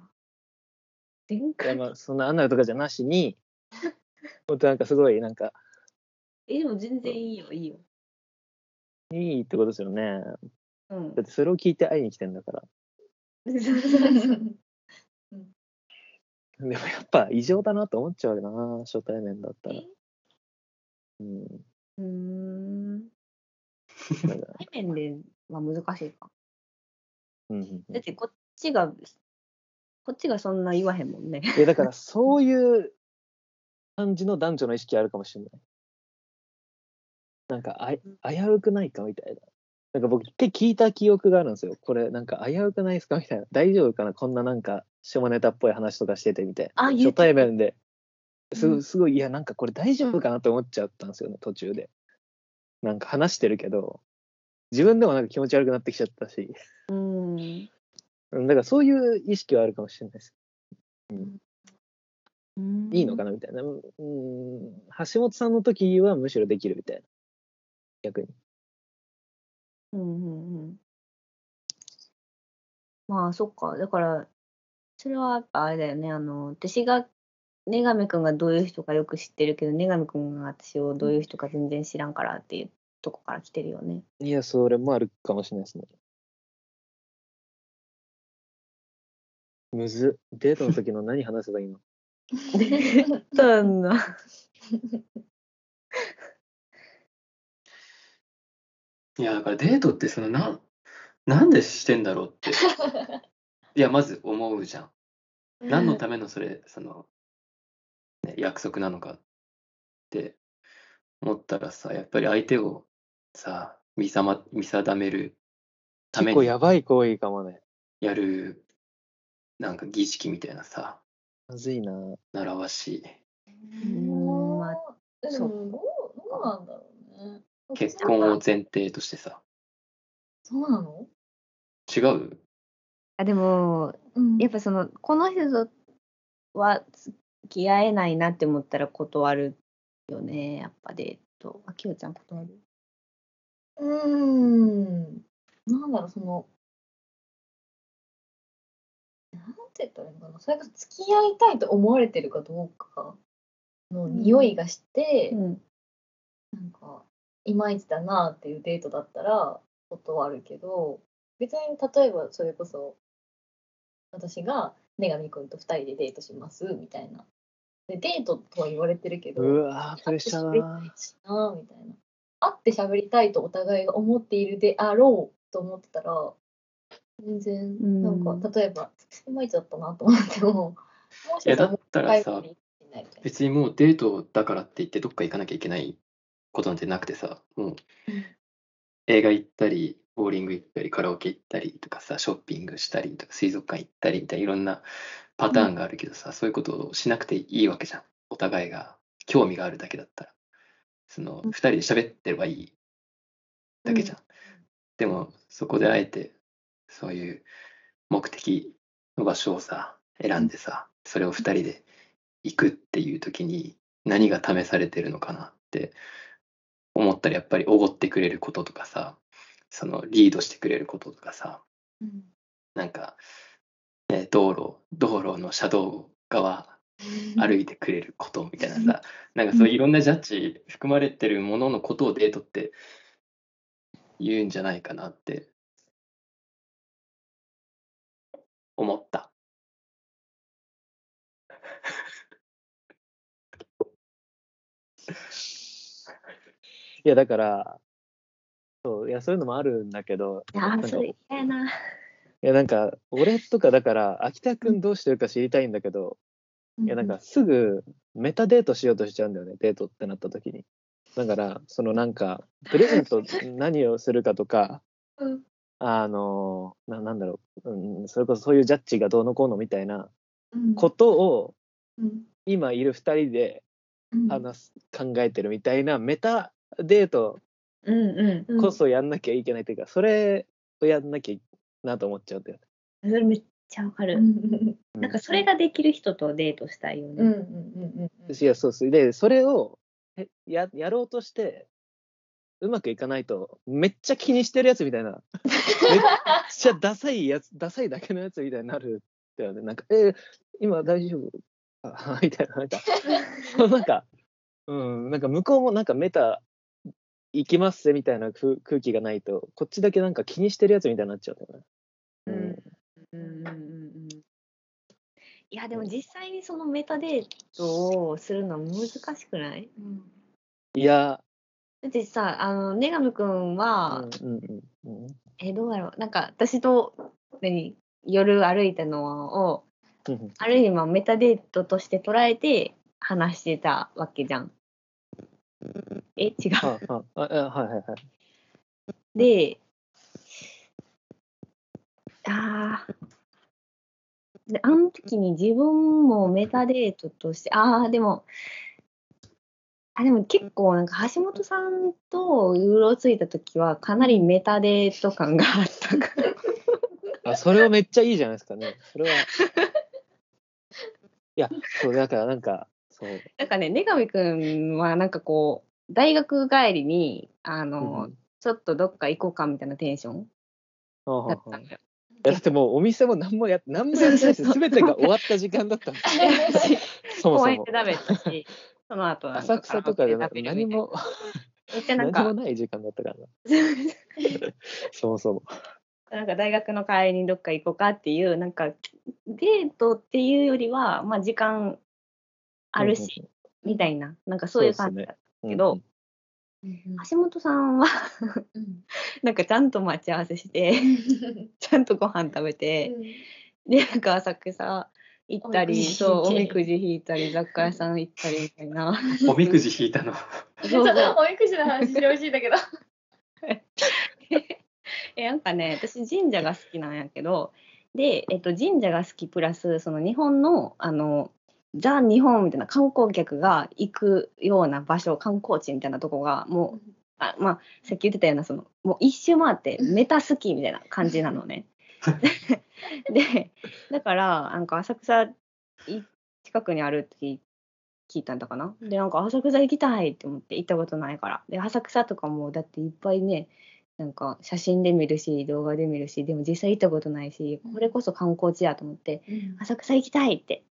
全いや開。まあ、そんなアナルとかじゃなしに、ほんとなんかすごい、なんか、え、でも全然いいよ、いいよ。いいってことですよね。うんだ。ってそれを聞いて会いに来てんだから。でもやっぱ異常だなと思っちゃうよな、初対面だったら。うん。うーん。だから対面では難しいか。うんうんうんだってこっちが、こっちがそんな言わへんもんね。いやだからそういう感じの男女の意識あるかもしれない。なんかあい危うくないかみたいな。なんか僕一回聞いた記憶があるんですよ。これなんか危うくないですかみたいな。大丈夫かなこんななんか下ネタっぽい話とかしててみたいな。あ言う初対面で。すうんすごい、いやなんかこれ大丈夫かなと思っちゃったんですよね、途中で。なんか話してるけど、自分でもなんか気持ち悪くなってきちゃったし。うん。うんだからそういう意識はあるかもしれないです。いいのかななみたいな。うん、橋本さんの時はむしろできるみたいな。逆に。うんうんうん。まあ、そっか。だから、それはやっぱあれだよね。あの、私が、根上くんがどういう人かよく知ってるけど、根上くんが私をどういう人か全然知らんからっていうとこから来てるよね。いや、それもあるかもしれないですね。むずっ。デートの時の何話せばいいの？そんな。いや、だからデートってそのなん、なんでしてんだろうって。いや、まず思うじゃん。何のためのそれ、その、ね、約束なのかって思ったらさ、やっぱり相手をさ、見さま見定めるため結構にやばい行為かもね。やる、なんか儀式みたいなさ、まずいな。習わしい。んまあでそうもどうどうなんだろうね。結婚を前提としてさ、そうなの？違う？あ、でも、うんやっぱその、この人とは付き合えないなって思ったら断るよね。やっぱデート。あきよちゃん断る？うーん。なんだろう、その、なんて言ったらいいのかな。それが付き合いたいと思われてるかどうかの匂いがして、うん。なんか、いまいちだなっていうデートだったら断るけど、別に例えばそれこそ、私が女神くんと2人でデートしますみたいな。で、デートとは言われてるけど、うわープレッシャーだな。会って喋りたいしなみたいな。会って喋りたいとお互いが思っているであろうと思ってたら、全然、なんか、例えば、いまいちだったなと思っても、もしいや、だもったら別にもうデートだからって言ってどっか行かなきゃいけないことなんてなくてさ、もう映画行ったり、ボーリング行ったり、カラオケ行ったりとかさ、ショッピングしたりとか、水族館行ったりみたいないろんなパターンがあるけどさ、そういうことをしなくていいわけじゃん。お互いが興味があるだけだったら。その2人で喋ってればいいだけじゃん。でもそこであえてそういう目的の場所をさ選んでさそれを2人で行くっていう時に何が試されてるのかなって思ったらやっぱりおごってくれることとかさそのリードしてくれることとかさ、うん、なんか、ね、道路道路の車道側歩いてくれることみたいなさ、なんかそういろんなジャッジ含まれてるもののことをデートって言うんじゃないかなって思った。いや、だから、そう、いや、そういうのもあるんだけど、いや、それ嫌やな。いや、なんか、俺とかだから、秋田くん。どうしてるか知りたいんだけど、いや、なんか、すぐメタデートしようとしちゃうんだよね、デートってなった時に。だから、そのなんか、プレゼント 何をするかとか、うん、あのな、なんだろう、うん、それこそそういうジャッジがどうのこうのみたいなことを、うん、今いる2人で話す、考えてるみたいなメタデートこそやんなきゃいけないというか、それをやんなきゃなと思っちゃうんだよね。それめっちゃわかる。なんかそれができる人とデートしたいよね。うんうんうんうん、いやそうですでそれをややろうとしてうまくいかないとめっちゃ気にしてるやつみたいなめっちゃダサいやつダサいだけのやつみたいになるだよね。なんかえー、今大丈夫？あ みたいななんか。なんかうん。なんか向こうもなんかメタ行きますぜみたいな空気がないと、こっちだけなんか気にしてるやつみたいになっちゃうよね。うん。うんうんうんいや、でも実際にそのメタデートをするのは難しくない、うん、いや。だってさ、あの、ネガム君は、うんうんうん、え、どうだろう？なんか、私と、何、夜歩いたのを、ある意味メタデートとして捉えて話してたわけじゃん。え、違う。あああはいはいはい。で、ああ、で、あの時に自分もメタデートとして、ああ、でも、あ、でも結構なんか橋本さんとうろついた時はかなりメタデート感があったから。あ、それはめっちゃいいじゃないですかね。それは。いや、そう、だからなんか。なんかね、根上くんはなんかこう、大学帰りに、あの、うん、ちょっとどっか行こうかみたいなテンションだったんだよ。いやだってもうお店も何もや何もやってないし、すべてが終わった時間だったんです そもそも。公園で食べたし、その後浅草とかで何も、何もない時間だったからな。そもそも。なんか大学の帰りにどっか行こうかっていう、なんかデートっていうよりは、まあ時間あるし、みたいな、なんかそういう感じだったけど、橋本さんはなんかちゃんと待ち合わせしてちゃんとご飯食べて、でなんか浅草行ったりそうおみくじ引いたり雑貨屋さん行ったりみたいな。おみくじ引いたの。そうおみくじの話してほしいんだけど。えなんかね私神社が好きなんやけどで、えっと、神社が好きプラスその日本のあのザ・日本みたいな観光客が行くような場所観光地みたいなとこがもうあまあさっき言ってたようなそのもう一周回ってメタスキーみたいな感じなのね。でだからなんか浅草近くにあるって聞いたんだかな？でなんか浅草行きたいって思って行ったことないから。で浅草とかもだっていっぱいねなんか写真で見るし動画で見るしでも実際行ったことないしこれこそ観光地やと思って、うん、浅草行きたいって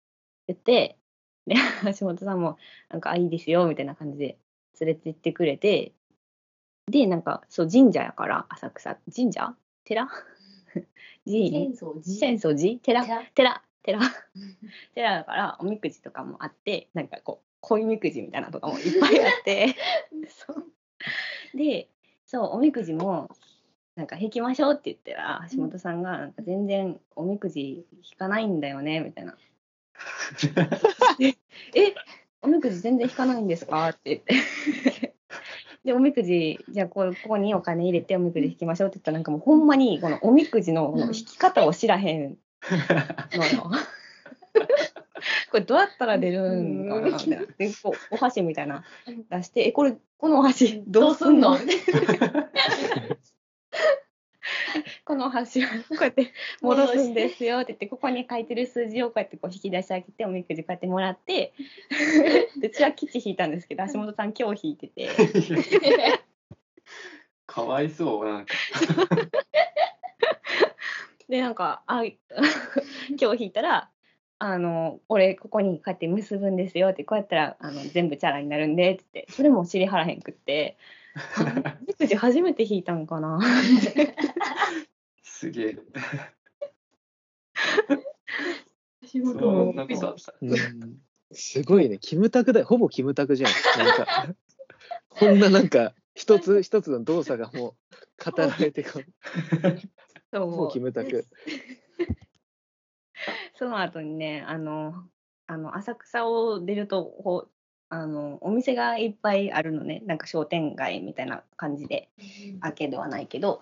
言って、で、橋本さんも、なんか、あ、いいですよ、みたいな感じで連れて行ってくれて、で、なんか、そう、神社やから、浅草、神社？寺？寺浅草寺？寺？寺？寺？寺？だから、おみくじとかもあって、なんかこう、恋みくじみたいなとかもいっぱいあって、で、そう、おみくじも、なんか引きましょうって言ったら、橋本さんが、なんか全然おみくじ引かないんだよね、みたいな。え、おみくじ全然引かないんですか？って言って。で、おみくじ、じゃあここにお金入れておみくじ引きましょうって言ったら、なんかもうほんまにこのおみくじの引き方を知らへんのよ。これどうやったら出るんかなみたいな。で、こう、お箸みたいな出して、え、これ、このお箸どうすんの？この箸をこうやって戻すんですよって言って、ここに書いてる数字をこうやってこう引き出してあげて、おみくじこうやってもらって、で私は吉引いたんですけど、橋本さん今日引いてて、かわいそう、なんか。で、なんか、あ、今日引いたら、あの、俺、ここにこうやって結ぶんですよって、こうやったら、あの、全部チャラになるんで、って言って、それも知りはらへんくって、くじ初めて引いたんかな。すげえ。仕そんなことあった。うんすごいね、キムタクだよ。ほぼキムタクじゃん。なんか、こんななんか、一つ一つの動作がもう語られてこそもううキムタク。その後にね、あの、あの浅草を出るとほあの、お店がいっぱいあるのね、なんか商店街みたいな感じで、アーケードはないけど、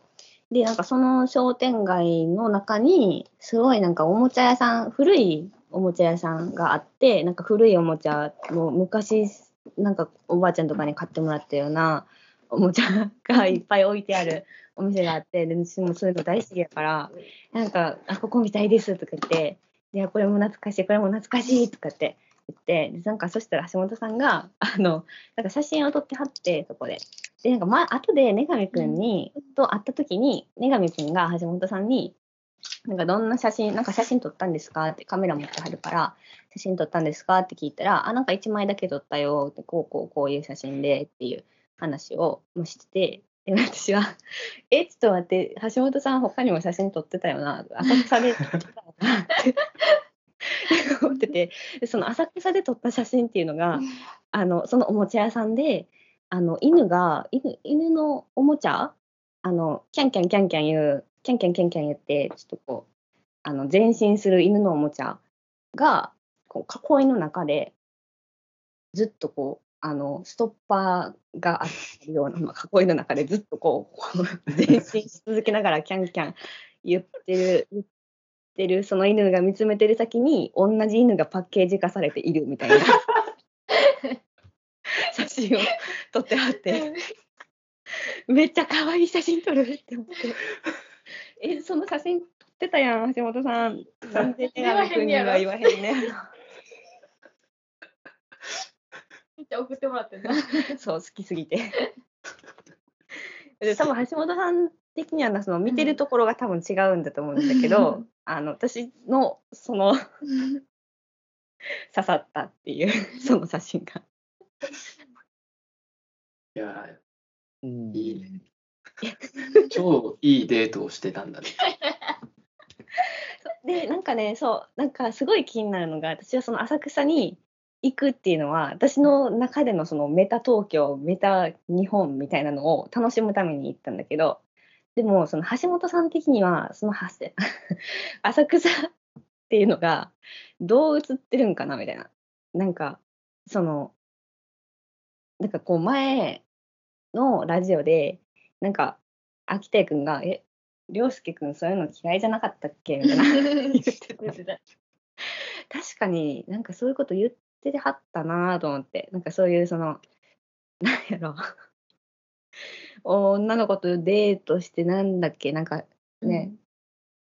で、なんかその商店街の中に、すごいなんかおもちゃ屋さん、古いおもちゃ屋さんがあって、なんか古いおもちゃの昔、なんかおばあちゃんとかに買ってもらったようなおもちゃがいっぱい置いてあるお店があって、で私もそういうの大好きやから、なんか、あ、ここみたいですとか言って、いや、これも懐かしい、これも懐かしいとかって言って、でなんかそしたら橋本さんが、あの、なんか写真を撮ってはって、そこで。で、なんか、ま、後で根上くんに、と会った時に、根上くんが橋本さんに、なんかどんな写真、なんか写真撮ったんですかってカメラ持ってはるから、写真撮ったんですかって聞いたら、あ、なんか1枚だけ撮ったよって、こうこうこういう写真でっていう話をしてて、で私は、え、ちょっと待って、橋本さん他にも写真撮ってたよな、浅草で撮ってたよなって 思ってて、でその浅草で撮った写真っていうのが、あの、そのおもちゃ屋さんで、あの、犬が、犬、犬のおもちゃあの、キャンキャンキャンキャン言う、キャンキャンキャンキャン言って、ちょっとこう、あの、前進する犬のおもちゃが、こう、囲いの中で、ずっとこう、あの、ストッパーがあるような、まあ、囲いの中でずっとこう、こ う前進し続けながらキャンキャン言ってる、言ってる、その犬が見つめてる先に、同じ犬がパッケージ化されているみたいな 写真を撮ってあって、めっちゃ可愛い写真撮るって思って。え、その写真撮ってたやん、橋本さん。なんで手紙君には言わへんね。めっちゃ送ってもらってんな。そう、好きすぎて。で多分橋本さん的にはなその見てるところが多分違うんだと思うんだけど、あの私のその刺さったっていうその写真が。いやうんー、いいね。超いいデートをしてたんだね。でなんかねそうなんかすごい気になるのが私はその浅草に行くっていうのは私の中でのそのメタ東京メタ日本みたいなのを楽しむために行ったんだけどでもその橋本さん的にはその 浅草っていうのがどう映ってるんかなみたいな。なんかそのなんかこう前のラジオでなんか秋田君が「え涼介君そういうの嫌いじゃなかったっけ?」みたいな。言ってた確かになんかそういうこと言ってはったなと思って。なんかそういうそのなんやろ 女の子とデートしてなんだっけ？なんかね、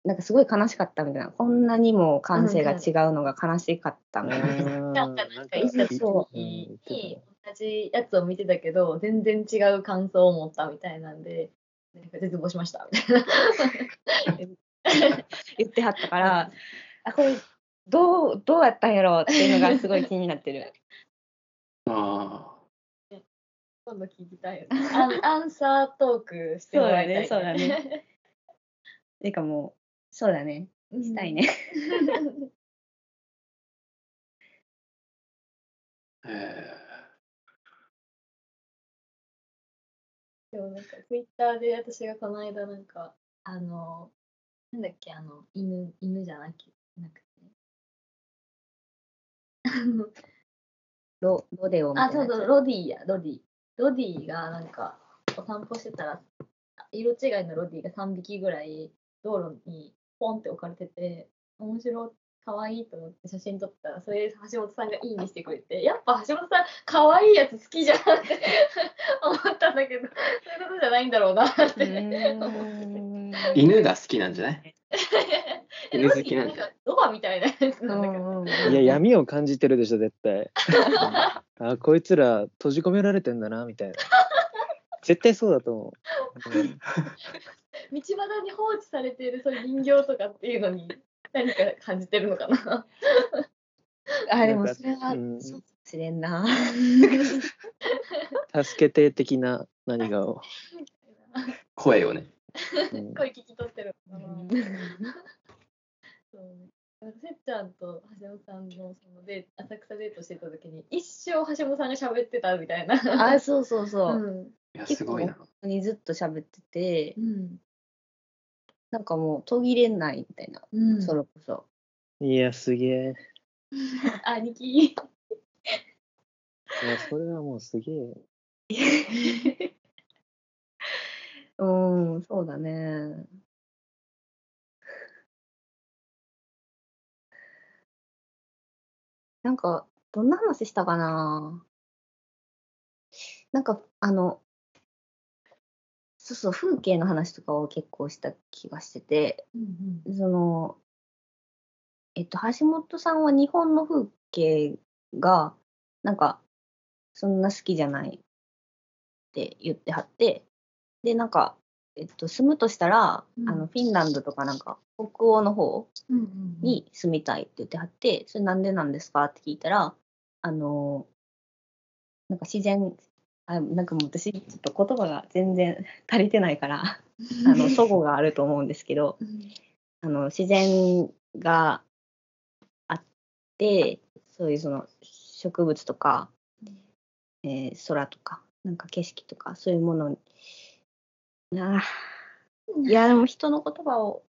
なんかすごい悲しかったみたいなこんなにも感性が違うのが悲しかったみたいな。なんかなんか行った時そうに同じやつを見てたけど全然違う感想を持ったみたいなんでなんか絶望しましたみたいな。言ってはったから、あこれどうどうやったんやろうっていうのがすごい気になってる。あ今度聞きたいよね。アンアンサートークしてもらいたい、そうだねそうだ てかもうそうだねうんしたいね。あ、えでもなんかツイッターで私がこの間なんかあのなんだっけあの犬犬じゃなきなくてあのロロデオみたいあなやつ。そうそうロディやロディロディがなんかお散歩してたら色違いのロディが3匹ぐらい道路にポンって置かれてて面白可愛いと思って写真撮ったら、それ橋本さんがいいにしてくれて、やっぱ橋本さん、可愛いやつ好きじゃんって思ったんだけど、そういうことじゃないんだろうなって犬が好きなんじゃない？犬好きなんじゃないロバみたいなやつなんだけど。いや、闇を感じてるでしょ、絶対。あ、こいつら閉じ込められてんだな、みたいな。絶対そうだと思う。うん道端に放置されているそういう人形とかっていうのに何か感じてるのかな。あ、でもそれはうんそうかもしれんな。助けて的な何かを。声をね。うん声聞き取ってるのかな。せっちゃんと橋本さんのそのデー浅草デートしてた時に一生橋本さんが喋ってたみたいな。あ、そうそうそう。うんいや、すごいな。にずっと喋っててう、んなんかもう途切れないみたいな、うん、それこそ。いや、すげえ。兄貴。いや、それはもうすげえ。うん、そうだね。なんか、どんな話したかななんか、あの、そうそう、風景の話とかを結構した気がしてて、うんその、えっと、橋本さんは日本の風景が、なんか、そんな好きじゃないって言ってはって、で、なんか、えっと、住むとしたら、うん。あの、フィンランドとかなんか、北欧の方に住みたいって言ってはって、それなんでなんですかって聞いたら、あの、なんか自然、あなんかもう私、ちょっと言葉が全然足りてないから、あの、祖語があると思うんですけど、うん。あの自然があってそういうその植物とか、えー空とかなんか景色とかそういうものにあ。ーいやでも人の言葉を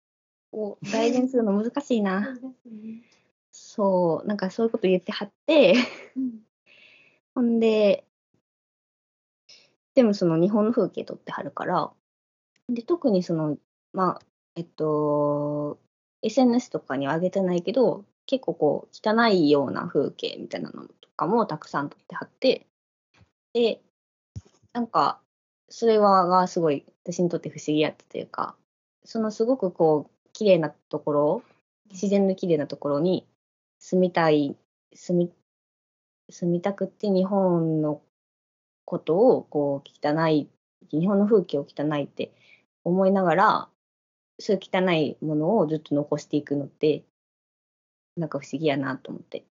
を代弁するの難しいな。そうなんかそういうこと言ってはって。うん。ほんででもその日本の風景撮ってはるから。で特にそのまあえっと SNS とかには上げてないけど結構こう汚いような風景みたいなのとかもたくさん撮ってはって。でなんかそれはがすごい私にとって不思議やったというかそのすごくこう綺麗なところ自然の綺麗なところに住みたい住み住みたくって日本のことをこう汚い日本の風景を汚いって思いながらそういう汚いものをずっと残していくのってなんか不思議やなと思って。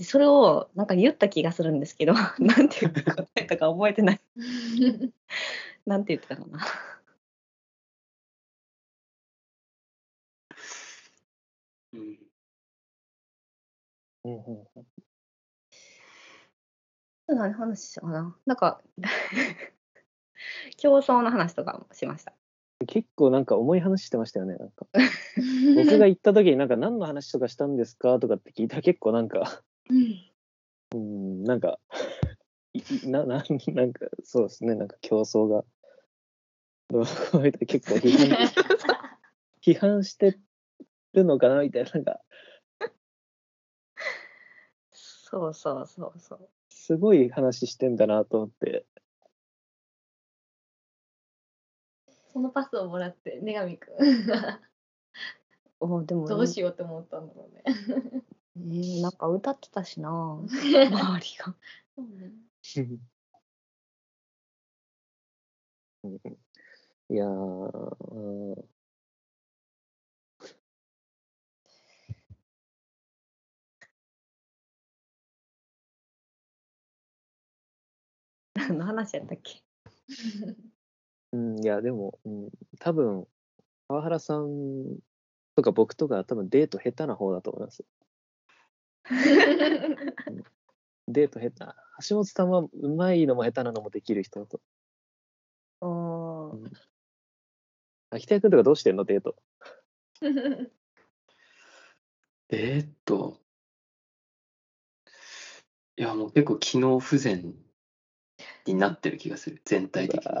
それをなんか言った気がするんですけど、なんて答えたか覚えてない。なんて言ってたかな。うんうんうんうん何話したかななんか、競争の話とかもしました。結構なんか重い話してましたよね。なんか僕が行った時になんか何の話とかしたんですかとかって聞いたら結構なんか、うん、なんか、いいな、ななんかそうですね、なんか競争が、どう こういった結構批判 批判してるのかなみたいな、なんか。そうそうそうそう。すごい話してんだなと思って、そのパスをもらって、女神くん。がおでもどうしようって思ったんだろうね。えーなんか歌ってたしな、周りが。そうね。いやー、うん何の話やったっけ？うん、いや、でも、うん、多分川原さんとか僕とか多分デート下手な方だと思います。デート下手。橋本さんはうまいのも下手なのもできる人だと。おー秋田君とかどうしてんの？デート。えーっと、いや、もう結構機能不全になってる気がする、全体的に。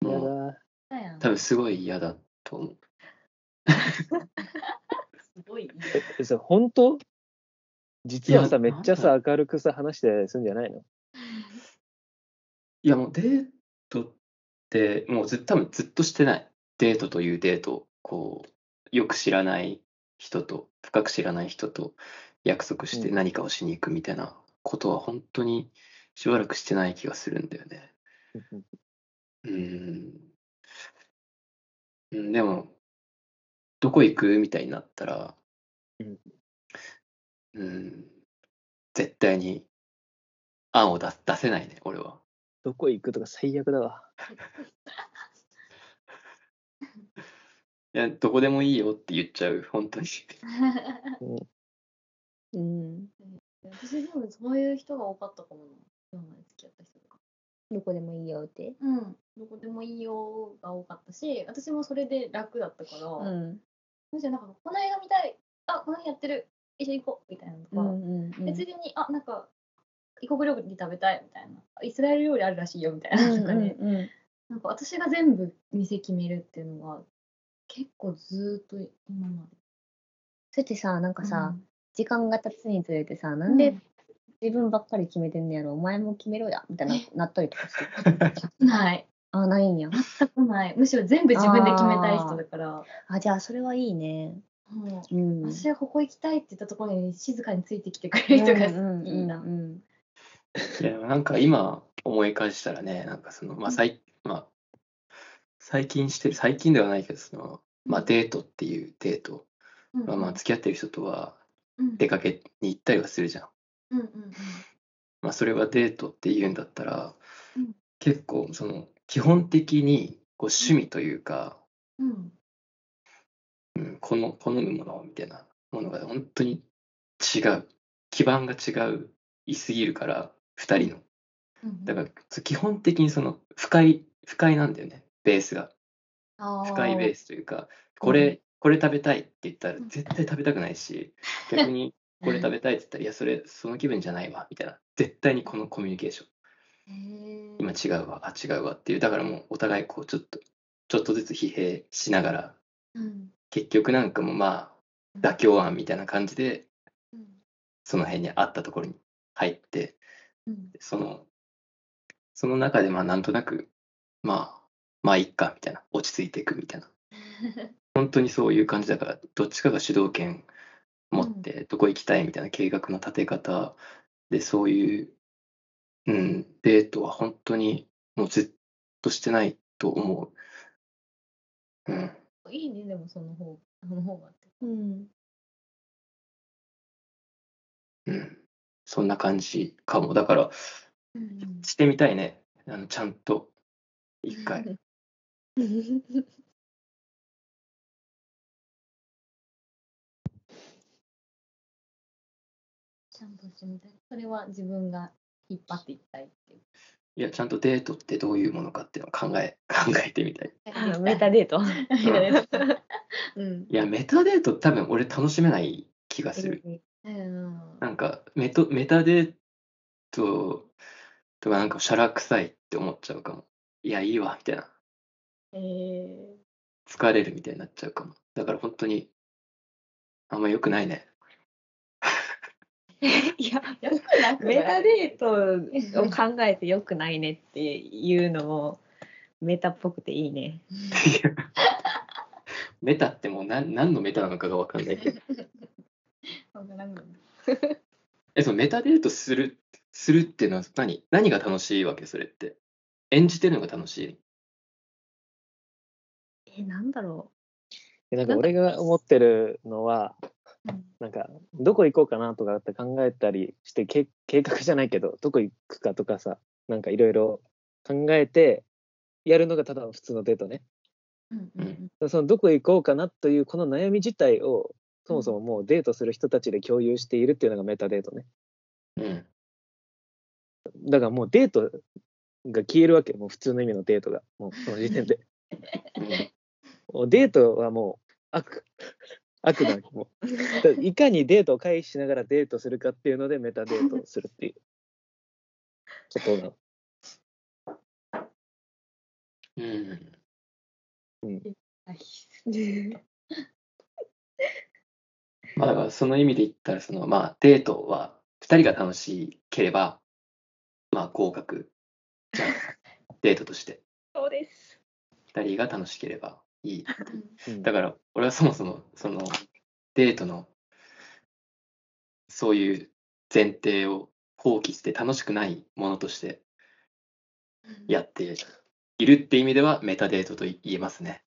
もう。多分すごい嫌だと思う。すごい。え、それ本当？実はいさ、やめっちゃさ、明るくさ、話してすんじゃないの？いやもうデートってもうず多分ずっとしてない。デートというデートをこうよく知らない人と深く知らない人と約束してうん何かをしに行くみたいなことは本当にしばらくしてない気がするんだよね。うーん。うんでも、どこ行く？みたいになったら、うんうん、絶対に案を出す出せないね、俺は。どこ行くとか最悪だわ。いや、どこでもいいよって言っちゃう、本当に。うん。私でもそういう人が多かったかもな。今まで付き合った人とか。どこでもいいよって？うん。どこでもいいよが多かったし、私もそれで楽だったから、うん。むしろなんか、この映画見たい、あ、この辺やってる、一緒に行こうみたいなのとか、うんうん別に、あ、なんか、異国料理食べたいみたいな、イスラエル料理あるらしいよみたいな、とかね、うんうんなんか私が全部店決めるっていうのは、結構ずーっと今まで。それってさ、なんかさ、うん時間が経つにつれてさ、なんで自分ばっかり決めてんのやろ、お前も決めろや、みたいな、なったりとかして。ない。あ、ないんや。全くない。むしろ全部自分で決めたい人だから、あ、じゃあそれはいいね。もううん。私はここ行きたいって言ったところに静かについてきてくれる人がうんいいな。なんか今思い返したらね、なんかその、まあ、最、まあ、最近してる、最近ではないけど、その、まあ、デートっていうデート、うんまあ、まあ、付き合ってる人とはうん出かけに行ったりはするじゃん。うんうんまあ、それはデートって言うんだったら、うん結構その基本的にこう趣味というか、うんうんうん、この好むものみたいなものが本当に違う。基盤が違ういすぎるから2人の。うんだから基本的にその不快不快なんだよね。ベースが。不快ベースというかこれ、これ食べたいって言ったら絶対食べたくないし 逆にこれ食べたいって言ったらいやそれその気分じゃないわみたいな。絶対にこのコミュニケーション。今違うわあ違うわっていう。だからもうお互いこうちょっとちょっとずつ疲弊しながらうん結局なんかもうまあ妥協案みたいな感じでうん。その辺にあったところに入ってうん。そのその中でまあなんとなくまあまあいっかみたいな落ち着いていくみたいな。本当にそういう感じだからどっちかが主導権持ってどこ行きたいみたいな計画の立て方でそういう、うん、デートは本当にもうずっとしてないと思う。うん、いいね、でもその方その方がって。うん。うん、そんな感じかも。だからうんしてみたいね。あのちゃんと一回。ちゃんとしてみたい。それは自分が引っ張っていきたいっていう。いや、ちゃんとデートってどういうものかっていうのを考え 考えてみたい。あメタデート。メタデート。うん。いや、メタデート多分俺楽しめない気がする。うんなんかメトメタデートとかなんかシャラ臭いって思っちゃうかも。いや、いいわ、みたいな。えー、疲れるみたいになっちゃうかも。だから本当に、あんま良くないね。いや、よくなくない？メタデートを考えてよくないねっていうのもメタっぽくていいね。メタってもう何何のメタなのかが分かんないけど。わからんのえ、そのメタデートする、するっていうのは何？何が楽しいわけそれって？演じてるのが楽しい？え、なんだろでなんか俺が思ってるのは、なんかどこ行こうかなとかって考えたりしてけ計画じゃないけどどこ行くかとかさなんかいろいろ考えてやるのがただの普通のデートね。うんうんうん。そのどこ行こうかなというこの悩み自体をそもそももうデートする人たちで共有しているっていうのがメタデートね。うん。だからもうデートが消えるわけもう普通の意味のデートが。もうその時点で。デートはもう悪悪なわけもうだからいかにデートを回避しながらデートするかっていうのでメタデートをするっていうことなのうん。まあだからその意味で言ったら、そのまあデートは2人が楽しければ、まあ合格じゃん。デートとして。そうです。2人が楽しければいい。うんだから俺はそもそもそのデートのそういう前提を放棄して楽しくないものとしてやっているって意味ではメタデートと言えますね。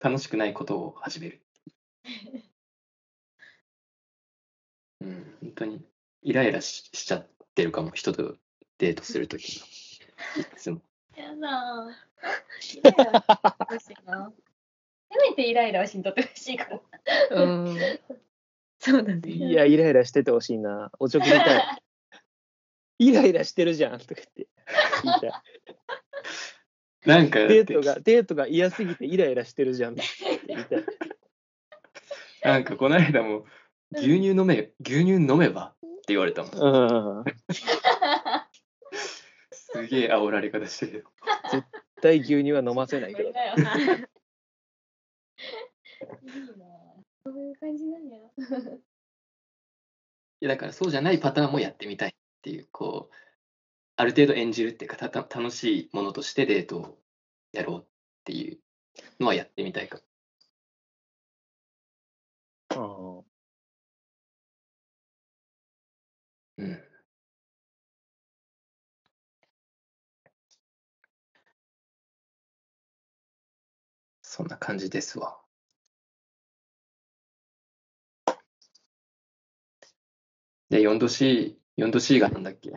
楽しくないことを始める。うん、本当にイライラししちゃってるかも、人とデートするときいつも。やだー。イライラしてほしいな。せめてイライラはしんとってほしいから。うんそうだね。いや、イライラしててほしいな。おちょくりたい。イライラしてるじゃんとか言って言いたい。なんか、デートが、デートが嫌すぎてイライラしてるじゃんって言いたい。なんかこの間も、牛乳飲め、牛乳飲めばって言われたもん。うん。すげえ煽られ方してるよ。絶対牛乳は飲ませないけど。いいな。そういう感じなんや。いやだからそうじゃないパターンもやってみたいっていう、こう、ある程度演じるっていうか、たた楽しいものとしてデートをやろうっていうのはやってみたいか。うんうん。そんな感じですわ。で、4度 C、4度 C がなんだっけ？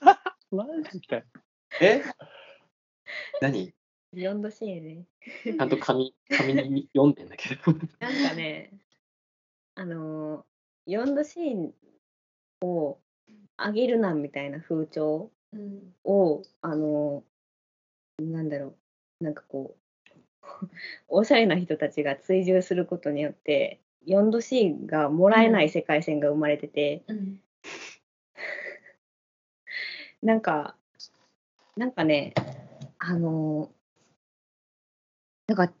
マジか。え？何？4度 C ね。ちゃんと紙、紙に読んでんだけど。なんかね、あのー、4度 C を上げるなみたいな風潮うん。を、あのー、なんだろう、なんかこう、おしゃれな人たちが追従することによって、4度 C がもらえない世界線が生まれてて、うん。なんか、なんかね、あのーなんか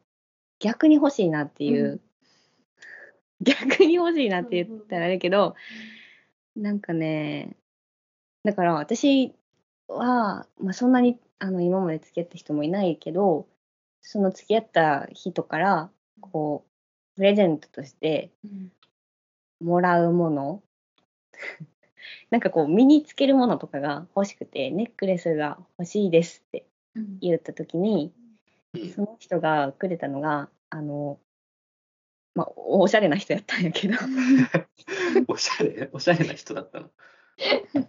逆に欲しいなっていう、逆に欲しいなって言ったらあれだけど、なんかね、だから私は、まあ、そんなにあの今まで付き合った人もいないけど、その付き合った人から、こう、プレゼントとしてうん。もらうもの なんかこう身につけるものとかが欲しくてネックレスが欲しいですってうん。言った時にうんその人がくれたのがあのまあおしゃれな人やったんやけど おしゃれ、おしゃれな人だったの。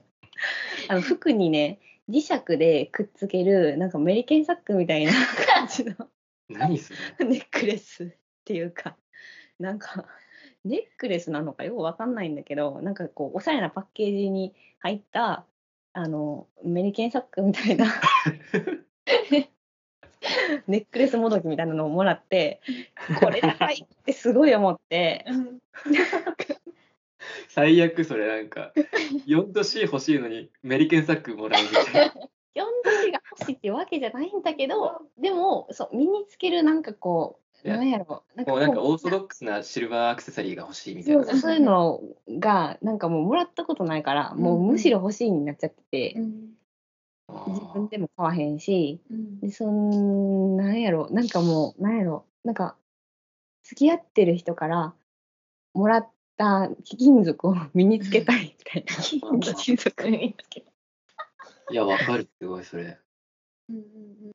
あの服にね磁石でくっつけるなんかメリケンサックみたいな 感じの。何それ？ネックレスっていうかなんかネックレスなのかよくわかんないんだけどなんかこうおしゃれなパッケージに入ったあのメリケンサックみたいな ネックレスもどきみたいなのをもらってこれ高いってすごい思って 最悪それなんか、4度 C 欲しいのにメリケンサックもらうみたいな。4度 C が欲しいっていうわけじゃないんだけどでもそう身につけるなんかこうなんやろなんもうなんかこオーソドックスなシルバーアクセサリーが欲しいみたいな。そうそういうのがなんかもうもらったことないから、もうむしろ欲しいになっちゃってて、うん。あ自分ーでも買わへんしうん。でそんなんやろなんかもうなんやろなんか付き合ってる人からもらった貴金属を身につけたいみたいな 貴金属を身につけたいいや、わかる、すごいそれ。うん。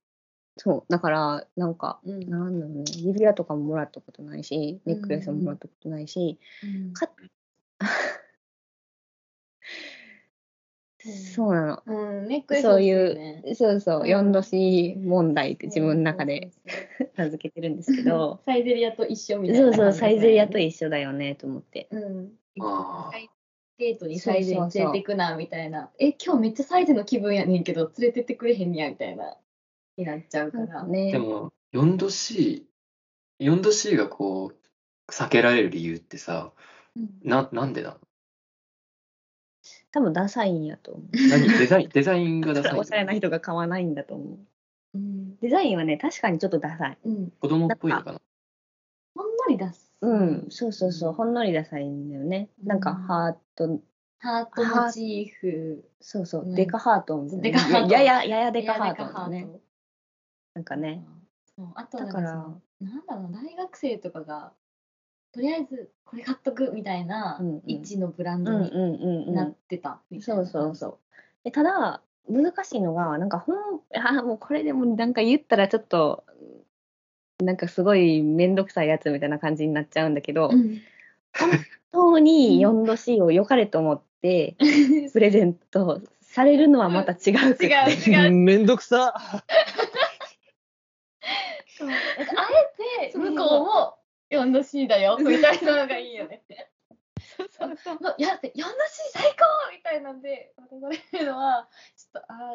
そうだからなんかうん。なんだろうね指輪とかももらったことないしネックレスももらったことないし、うん。かうんそうなのうん。ネックレスそういうそうそう、うん4度 C 問題って自分の中で 名付けてるんですけど、サイゼリアと一緒みたいな。そうそう、サイゼリアと一緒だよねと思って。うん。あデートにサイゼにそうそうそう連れてくなみたいな。え、今日めっちゃサイゼの気分やねんけど、連れてってくれへんねやみたいな。になっちゃうから。ねでも、4度 C、4度 C がこう、避けられる理由ってさ、うんな、なんでなの？多分ダサいんやと思う。何？デザイン、デザインがダサい？おしゃれな人が買わないんだと思う。うんデザインはね、確かにちょっとダサい。うん、子供っぽいのかな？ほんのり出す。うん、そうそうそう、ほんのりダサいんだよね。なんかうんハート、ハートモチーフ。そうそう、うんデカハートみたいな。デカハートやや、ややデカハートだね。なんかね。そうあとだからなんだろうな大学生とかがとりあえずこれ買っとくみたいなうんうん位置のブランドになっうん。てたみたいなそうそうそう。でただ、難しいのが、なんか本、あもうこれでもなんか言ったらちょっと、なんかすごいめんどくさいやつみたいな感じになっちゃうんだけど、うん本当に 4°C を良かれと思って プレゼントされるのはまた違う。違う違う めんどくさ。あえて向こうも 4°C だよみたいなのがいいよね。そうそうそう。のいや 4°C 最高みたいなんで渡されのはちょっとああ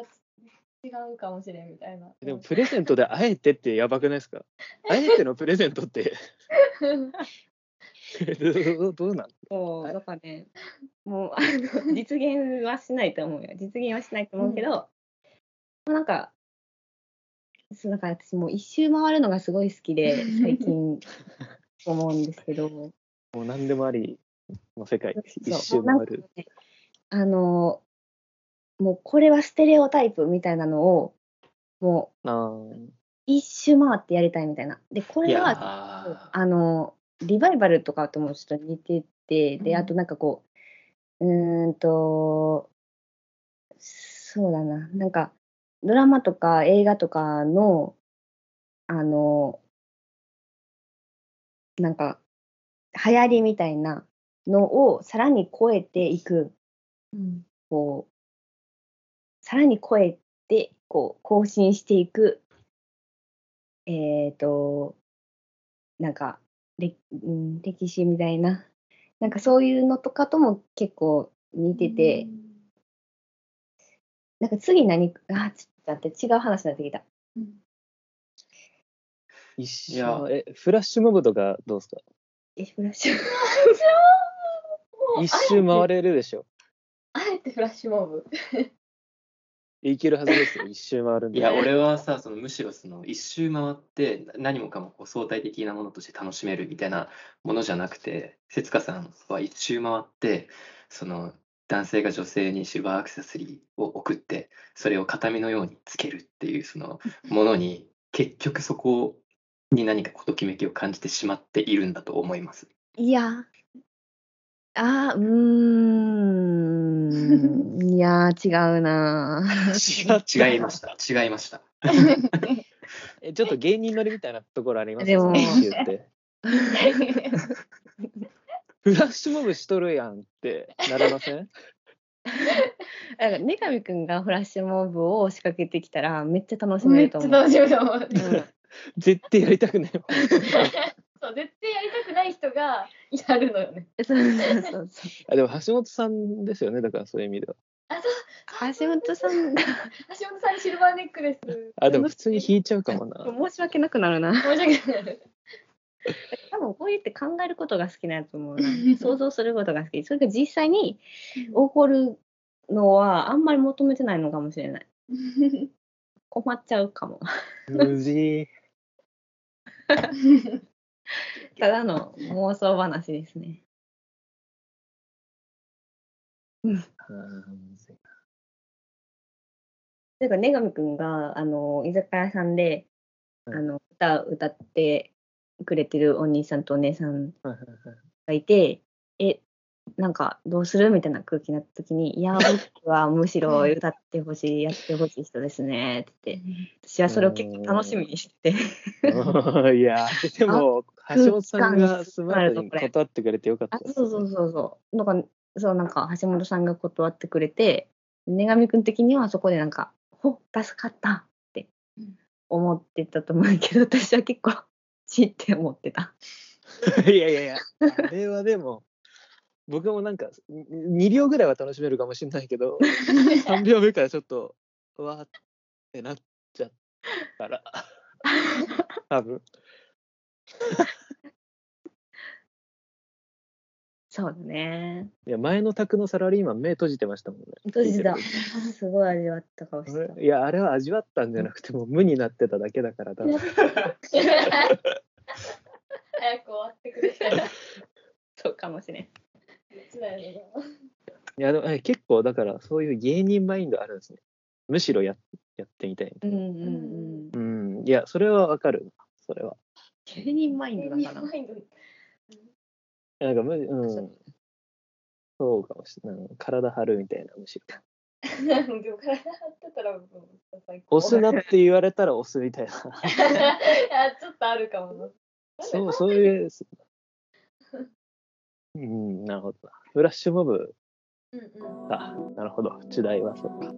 違うかもしれんみたいな。でもプレゼントであえてってやばくないですかあえてのプレゼントってどうどうなんそう、だからね、もうあの実現はしないと思うよ。実現はしないと思うけど、まあなんか、そうだから私もう一周回るのがすごい好きで、最近思うんですけど、もう何でもありの世界一周回る。ねあの、もうこれはステレオタイプみたいなのを、もう一周回ってやりたいみたいな。で、これは、ああの、リバイバルとかともちょっと似てて、で、うん。あとなんかこう、うーんと、そうだな、なんか、ドラマとか映画とかの、あの、なんか、流行りみたいなのをさらに超えていく、うん。こう、さらに超えて、こう、更新していく、えっ、と、なんか、れうん、歴史みたいな、なんかそういうのとかとも結構似てて、なんか次何、あ、ちょっと待って、違う話になってきた。うん一いや。周えフラッシュモブとかどうですか？え、フラッシュ。一周回れるでしょ。あえて。フラッシュモブ。いけるはずですよ。一周回るんで。いや、俺はさ、そのむしろその一周回って何もかもこう相対的なものとして楽しめるみたいなものじゃなくて、節香さんは一周回って、その男性が女性にシルバーアクセサリーを送って、それを形見のようにつけるっていうその ものに、結局そこに何かこうときめきを感じてしまっているんだと思います。いや、あー、うーん、いやー、違うなー。違違いました。違いました。えちょっと芸人乗りみたいなところありますでも フラッシュモブしとるやんってなれません？だから、ねがみくんがフラッシュモブを仕掛けてきたら、めっちゃ楽しめめっちゃると思う。楽しみだもん。うん 絶対やりたくない そう絶対やりたくない人がやるのよね。そ うそうそうそう。あでも橋本さんですよねだからそういう意味ではあそう橋本さんが橋本さんにシルバーネックレス。あでも普通に引いちゃうかもな申し訳なくなるな。申し訳ない。多分こう言って考えることが好きなやつもな想像することが好き。それが実際に起こるのはあんまり求めてないのかもしれない。困っちゃうかも。無事 ただの妄想話ですね。あーむずいだから、ねがみくんが、あの、居酒屋さんで、はいあの、歌歌ってくれてるお兄さんとお姉さんがいて、え、なんかどうするみたいな空気になった時に、いや、僕はむしろ歌ってほしい、やってほしい人ですね、って私はそれを結構楽しみにしてて、いやでも橋本さんがスマートに断ってくれてよかったあ、ですそうそうそうそう。なんか、そう、なんか橋本さんが断ってくれて、ねがみくん的にはそこでなんか、ほ、助かったってうん思ってたと思うけど、私は結構、ちって思ってた。いやいやいやあれはでも僕もなんか2秒ぐらいは楽しめるかもしれないけど 3秒目からちょっとうわーってなっちゃったから 多分そうだね。いや、前の宅のサラリーマン目閉じてましたもんね。閉じた。すごい味わった顔してた。いや、あれは味わったんじゃなくてもう無になってただけだから、多分。早く終わってくれたら。そうかもしれん。辛 いや、でもえ結構だからそういう芸人マインドあるんですね。むしろややってみたい。うんうんうん。うん。いや、それはわかる。それは。芸人マインドだから。なんかむ、うん。そうかもしれない。体張るみたいな、むしろ。でも体張ってたらもう最高押すなって言われたら押すみたいな。いやちょっとあるかもな。そう、そういう。うん、なるほど。フラッシュモブうんうん。か。なるほど。時代はそうか。